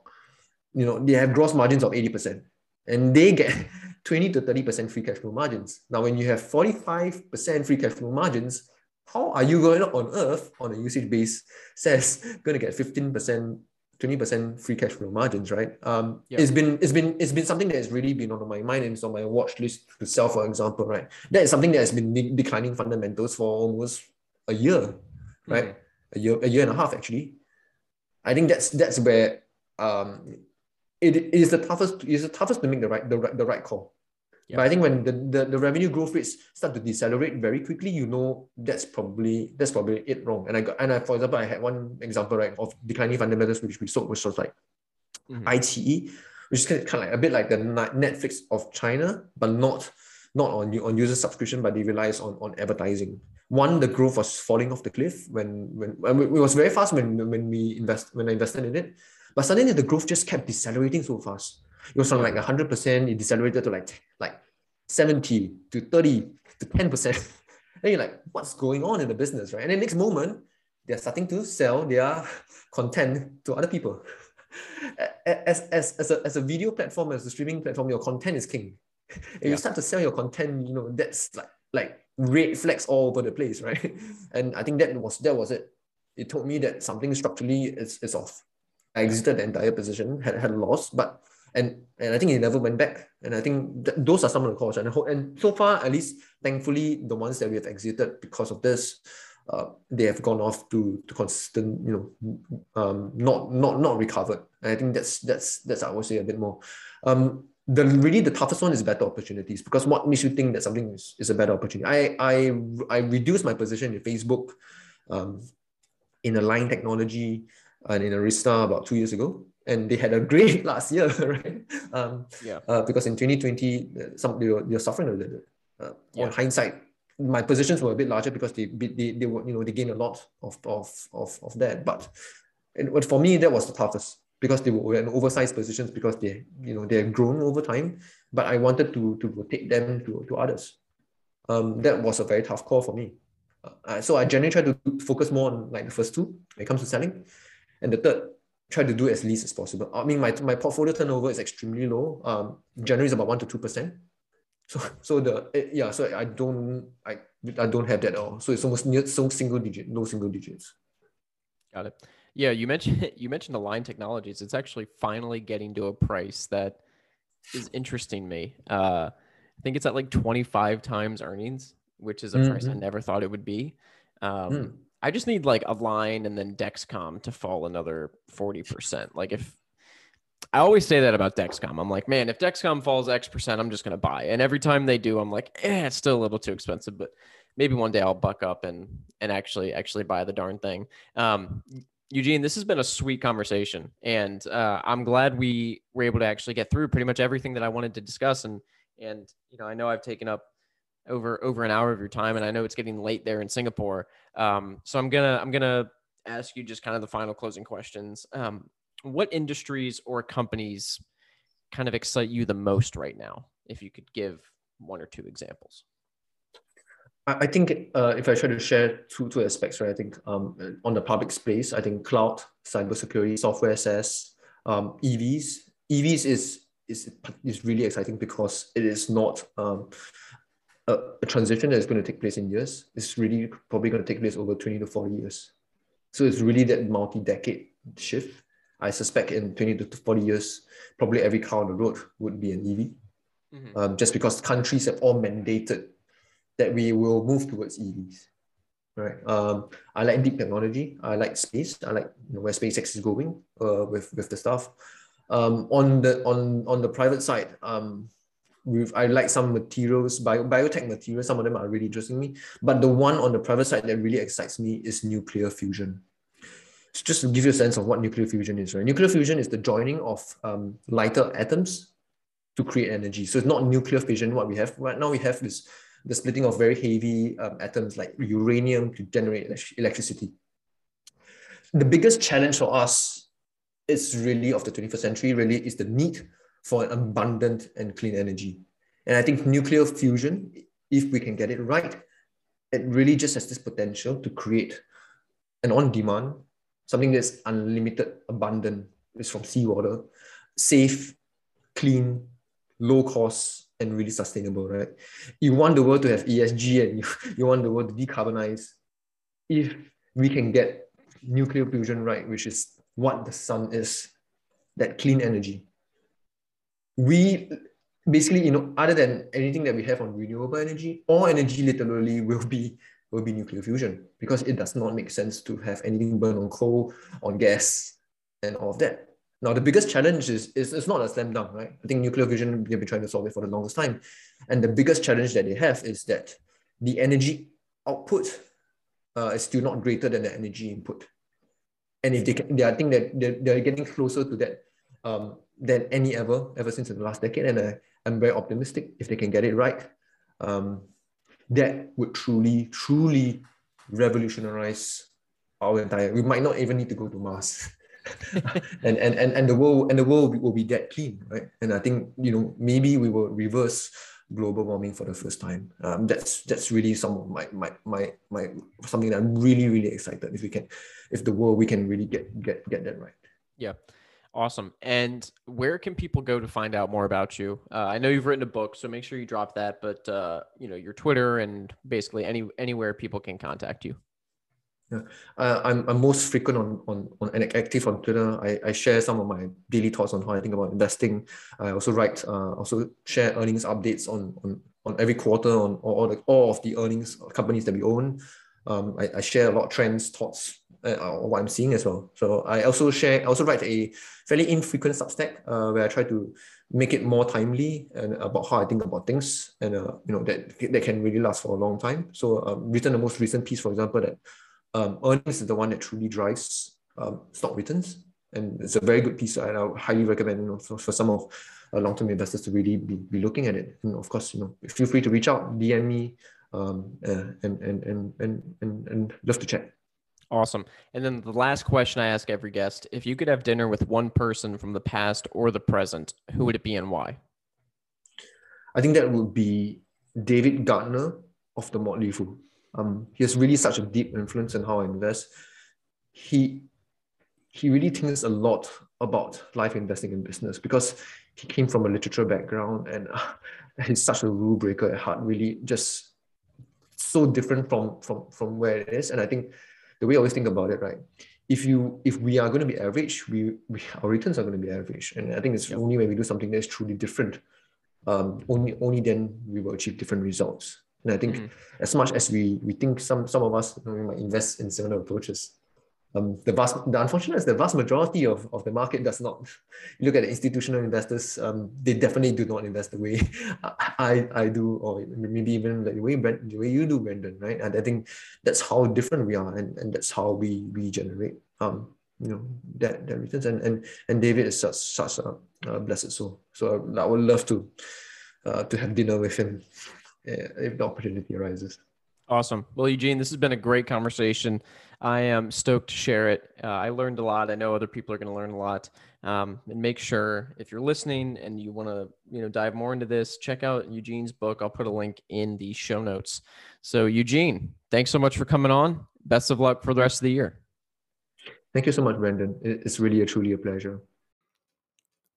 you know, they have gross margins of 80%. And they get 20 to 30% free cash flow margins. Now, when you have 45% free cash flow margins, how are you going on earth on a usage base says going to get 15%, 20% free cash flow margins, right? Um, yep. it's been it's been it's been something that has really been on my mind and it's on my watch list to sell, for example, right? That is something that has been de- declining fundamentals for almost a year, right? Mm. A year, a year and a half actually. I think that's that's where um, it, it is the toughest. It's the toughest to make the right the right the right call. But I think when the, the, the revenue growth rates start to decelerate very quickly, you know that's probably that's probably it wrong. And I got and I, for example, I had one example right of declining fundamentals which we sold, which was like mm-hmm. iQIYI, which is kind of like a bit like the Netflix of China, but not not on on user subscription, but they relies on on advertising. One, the growth was falling off the cliff when when, when it was very fast when when we invest when I invested in it, but suddenly the growth just kept decelerating so fast. It was from like 100%, it decelerated to like, like 70 to 30 to 10%. and you're like, what's going on in the business, right? And then next moment, they're starting to sell their content to other people. As, as, as, a, as a video platform, as a streaming platform, your content is king. If yeah. you start to sell your content, you know, that's like, like red flags all over the place, right? and I think that was that was it. It told me that something structurally is, is off. I exited the entire position, had had a loss, but and and I think it never went back. And I think th- those are some of the calls. And and so far, at least thankfully, the ones that we have exited because of this, uh, they have gone off to to consistent, you know, um, not not not recovered. And I think that's that's that's I would say a bit more. Um, the really the toughest one is better opportunities because what makes you think that something is, is a better opportunity? I I I reduced my position in Facebook, um, in Align Technology, and in Arista about two years ago, and they had a great last year, right? Um, yeah. Uh, because in 2020, uh, some they were, they were suffering a little. Uh, yeah. On hindsight, my positions were a bit larger because they they, they were you know they gained a lot of of of, of that. But, but for me, that was the toughest because they were in oversized positions because they you know they have grown over time but i wanted to to rotate them to, to others um, that was a very tough call for me uh, so i generally try to focus more on like the first two when it comes to selling and the third try to do as least as possible i mean my, my portfolio turnover is extremely low um, generally is about 1 to 2 percent so so the it, yeah so i don't i i don't have that at all so it's almost near so single digit no single digits got it yeah, you mentioned you mentioned Align Technologies. It's actually finally getting to a price that is interesting me. Uh, I think it's at like 25 times earnings, which is a mm-hmm. price I mm-hmm. never thought it would be. Um, mm. I just need like Align and then Dexcom to fall another 40%. Like if I always say that about Dexcom. I'm like, man, if Dexcom falls X percent, I'm just gonna buy. And every time they do, I'm like, eh, it's still a little too expensive, but maybe one day I'll buck up and and actually actually buy the darn thing. Um, Eugene, this has been a sweet conversation, and uh, I'm glad we were able to actually get through pretty much everything that I wanted to discuss. And and you know, I know I've taken up over over an hour of your time, and I know it's getting late there in Singapore. Um, so I'm gonna I'm gonna ask you just kind of the final closing questions. Um, what industries or companies kind of excite you the most right now? If you could give one or two examples. I think uh, if I try to share two two aspects, right? I think um, on the public space, I think cloud, cybersecurity, software SaaS, um, EVs. EVs is is is really exciting because it is not um, a, a transition that is going to take place in years. It's really probably going to take place over twenty to forty years. So it's really that multi-decade shift. I suspect in twenty to forty years, probably every car on the road would be an EV, mm-hmm. um, just because countries have all mandated that we will move towards EVs. Right. Um, I like deep technology. I like space. I like you know, where SpaceX is going uh, with with the stuff. Um, on the on on the private side, um, I like some materials, bio, biotech materials. Some of them are really interesting me. But the one on the private side that really excites me is nuclear fusion. So just to give you a sense of what nuclear fusion is, right? Nuclear fusion is the joining of um, lighter atoms to create energy. So it's not nuclear fission. What we have right now, we have this the splitting of very heavy um, atoms like uranium to generate electricity. The biggest challenge for us is really of the 21st century, really is the need for an abundant and clean energy. And I think nuclear fusion, if we can get it right, it really just has this potential to create an on-demand, something that's unlimited, abundant, is from seawater, safe, clean, low cost, and really sustainable, right? You want the world to have ESG and you, you want the world to decarbonize. If we can get nuclear fusion right, which is what the sun is, that clean energy, we basically, you know, other than anything that we have on renewable energy, all energy literally will be will be nuclear fusion because it does not make sense to have anything burn on coal, on gas, and all of that. Now, the biggest challenge is, is it's not a slam dunk, right? I think nuclear fusion, they've been trying to solve it for the longest time. And the biggest challenge that they have is that the energy output uh, is still not greater than the energy input. And if they can, they, I think that they're, they're getting closer to that um, than any ever, ever since in the last decade. And uh, I'm very optimistic if they can get it right. Um, that would truly, truly revolutionize our entire, we might not even need to go to Mars. and, and and and the world and the world will be that clean, right? And I think you know maybe we will reverse global warming for the first time. Um, that's that's really some of my my my my something that I'm really really excited if we can, if the world we can really get get get that right. Yeah. Awesome. And where can people go to find out more about you? Uh, I know you've written a book, so make sure you drop that. But uh, you know your Twitter and basically any anywhere people can contact you. Yeah, uh, I'm, I'm most frequent on, on, on and active on Twitter. I, I share some of my daily thoughts on how I think about investing. I also write, uh, also share earnings updates on, on, on every quarter on all, the, all of the earnings companies that we own. Um, I, I share a lot of trends, thoughts, uh, what I'm seeing as well. So I also share, I also write a fairly infrequent Substack uh, where I try to make it more timely and about how I think about things, and uh, you know that that can really last for a long time. So um, written the most recent piece, for example, that um, earnings is the one that truly drives um, stock returns. And it's a very good piece, and I highly recommend you know, for, for some of uh, long-term investors to really be, be looking at it. And of course, you know, feel free to reach out, DM me, um, uh, and, and, and, and, and love to chat. Awesome. And then the last question I ask every guest if you could have dinner with one person from the past or the present, who would it be and why? I think that would be David Gardner of the Motley Fool. Um, he has really such a deep influence in how I invest. He he really thinks a lot about life investing in business because he came from a literature background and uh, he's such a rule breaker at heart. Really, just so different from from from where it is. And I think the way I always think about it, right? If you if we are going to be average, we, we our returns are going to be average. And I think it's yep. only when we do something that's truly different, um, only only then we will achieve different results. And I think mm. as much as we we think some some of us you know, we might invest in similar approaches, um, the vast the unfortunate is the vast majority of, of the market does not. You look at the institutional investors, um, they definitely do not invest the way I, I do, or maybe even like the way Brent, the way you do, Brendan, right? And I think that's how different we are, and, and that's how we we generate um you know that that returns. And and and David is such such a, a blessed soul. So I, I would love to uh, to have dinner with him if the opportunity arises. Awesome. Well, Eugene, this has been a great conversation. I am stoked to share it. Uh, I learned a lot. I know other people are going to learn a lot. Um, and make sure if you're listening and you want to, you know, dive more into this, check out Eugene's book. I'll put a link in the show notes. So, Eugene, thanks so much for coming on. Best of luck for the rest of the year. Thank you so much, Brendan. It's really a truly a pleasure.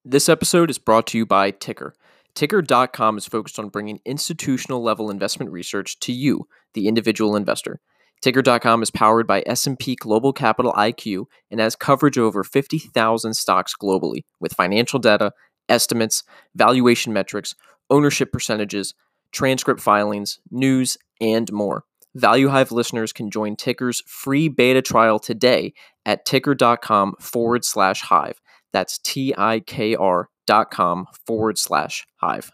This episode is brought to you by TIKR. TIKR.com is focused on bringing institutional level investment research to you, the individual investor. TIKR.com is powered by S&P Global Capital IQ and has coverage of over 50,000 stocks globally with financial data, estimates, valuation metrics, ownership percentages, transcript filings, news, and more. ValueHive listeners can join TIKR's free beta trial today at tikr.com forward slash hive. That's T I K R dot com forward slash hive.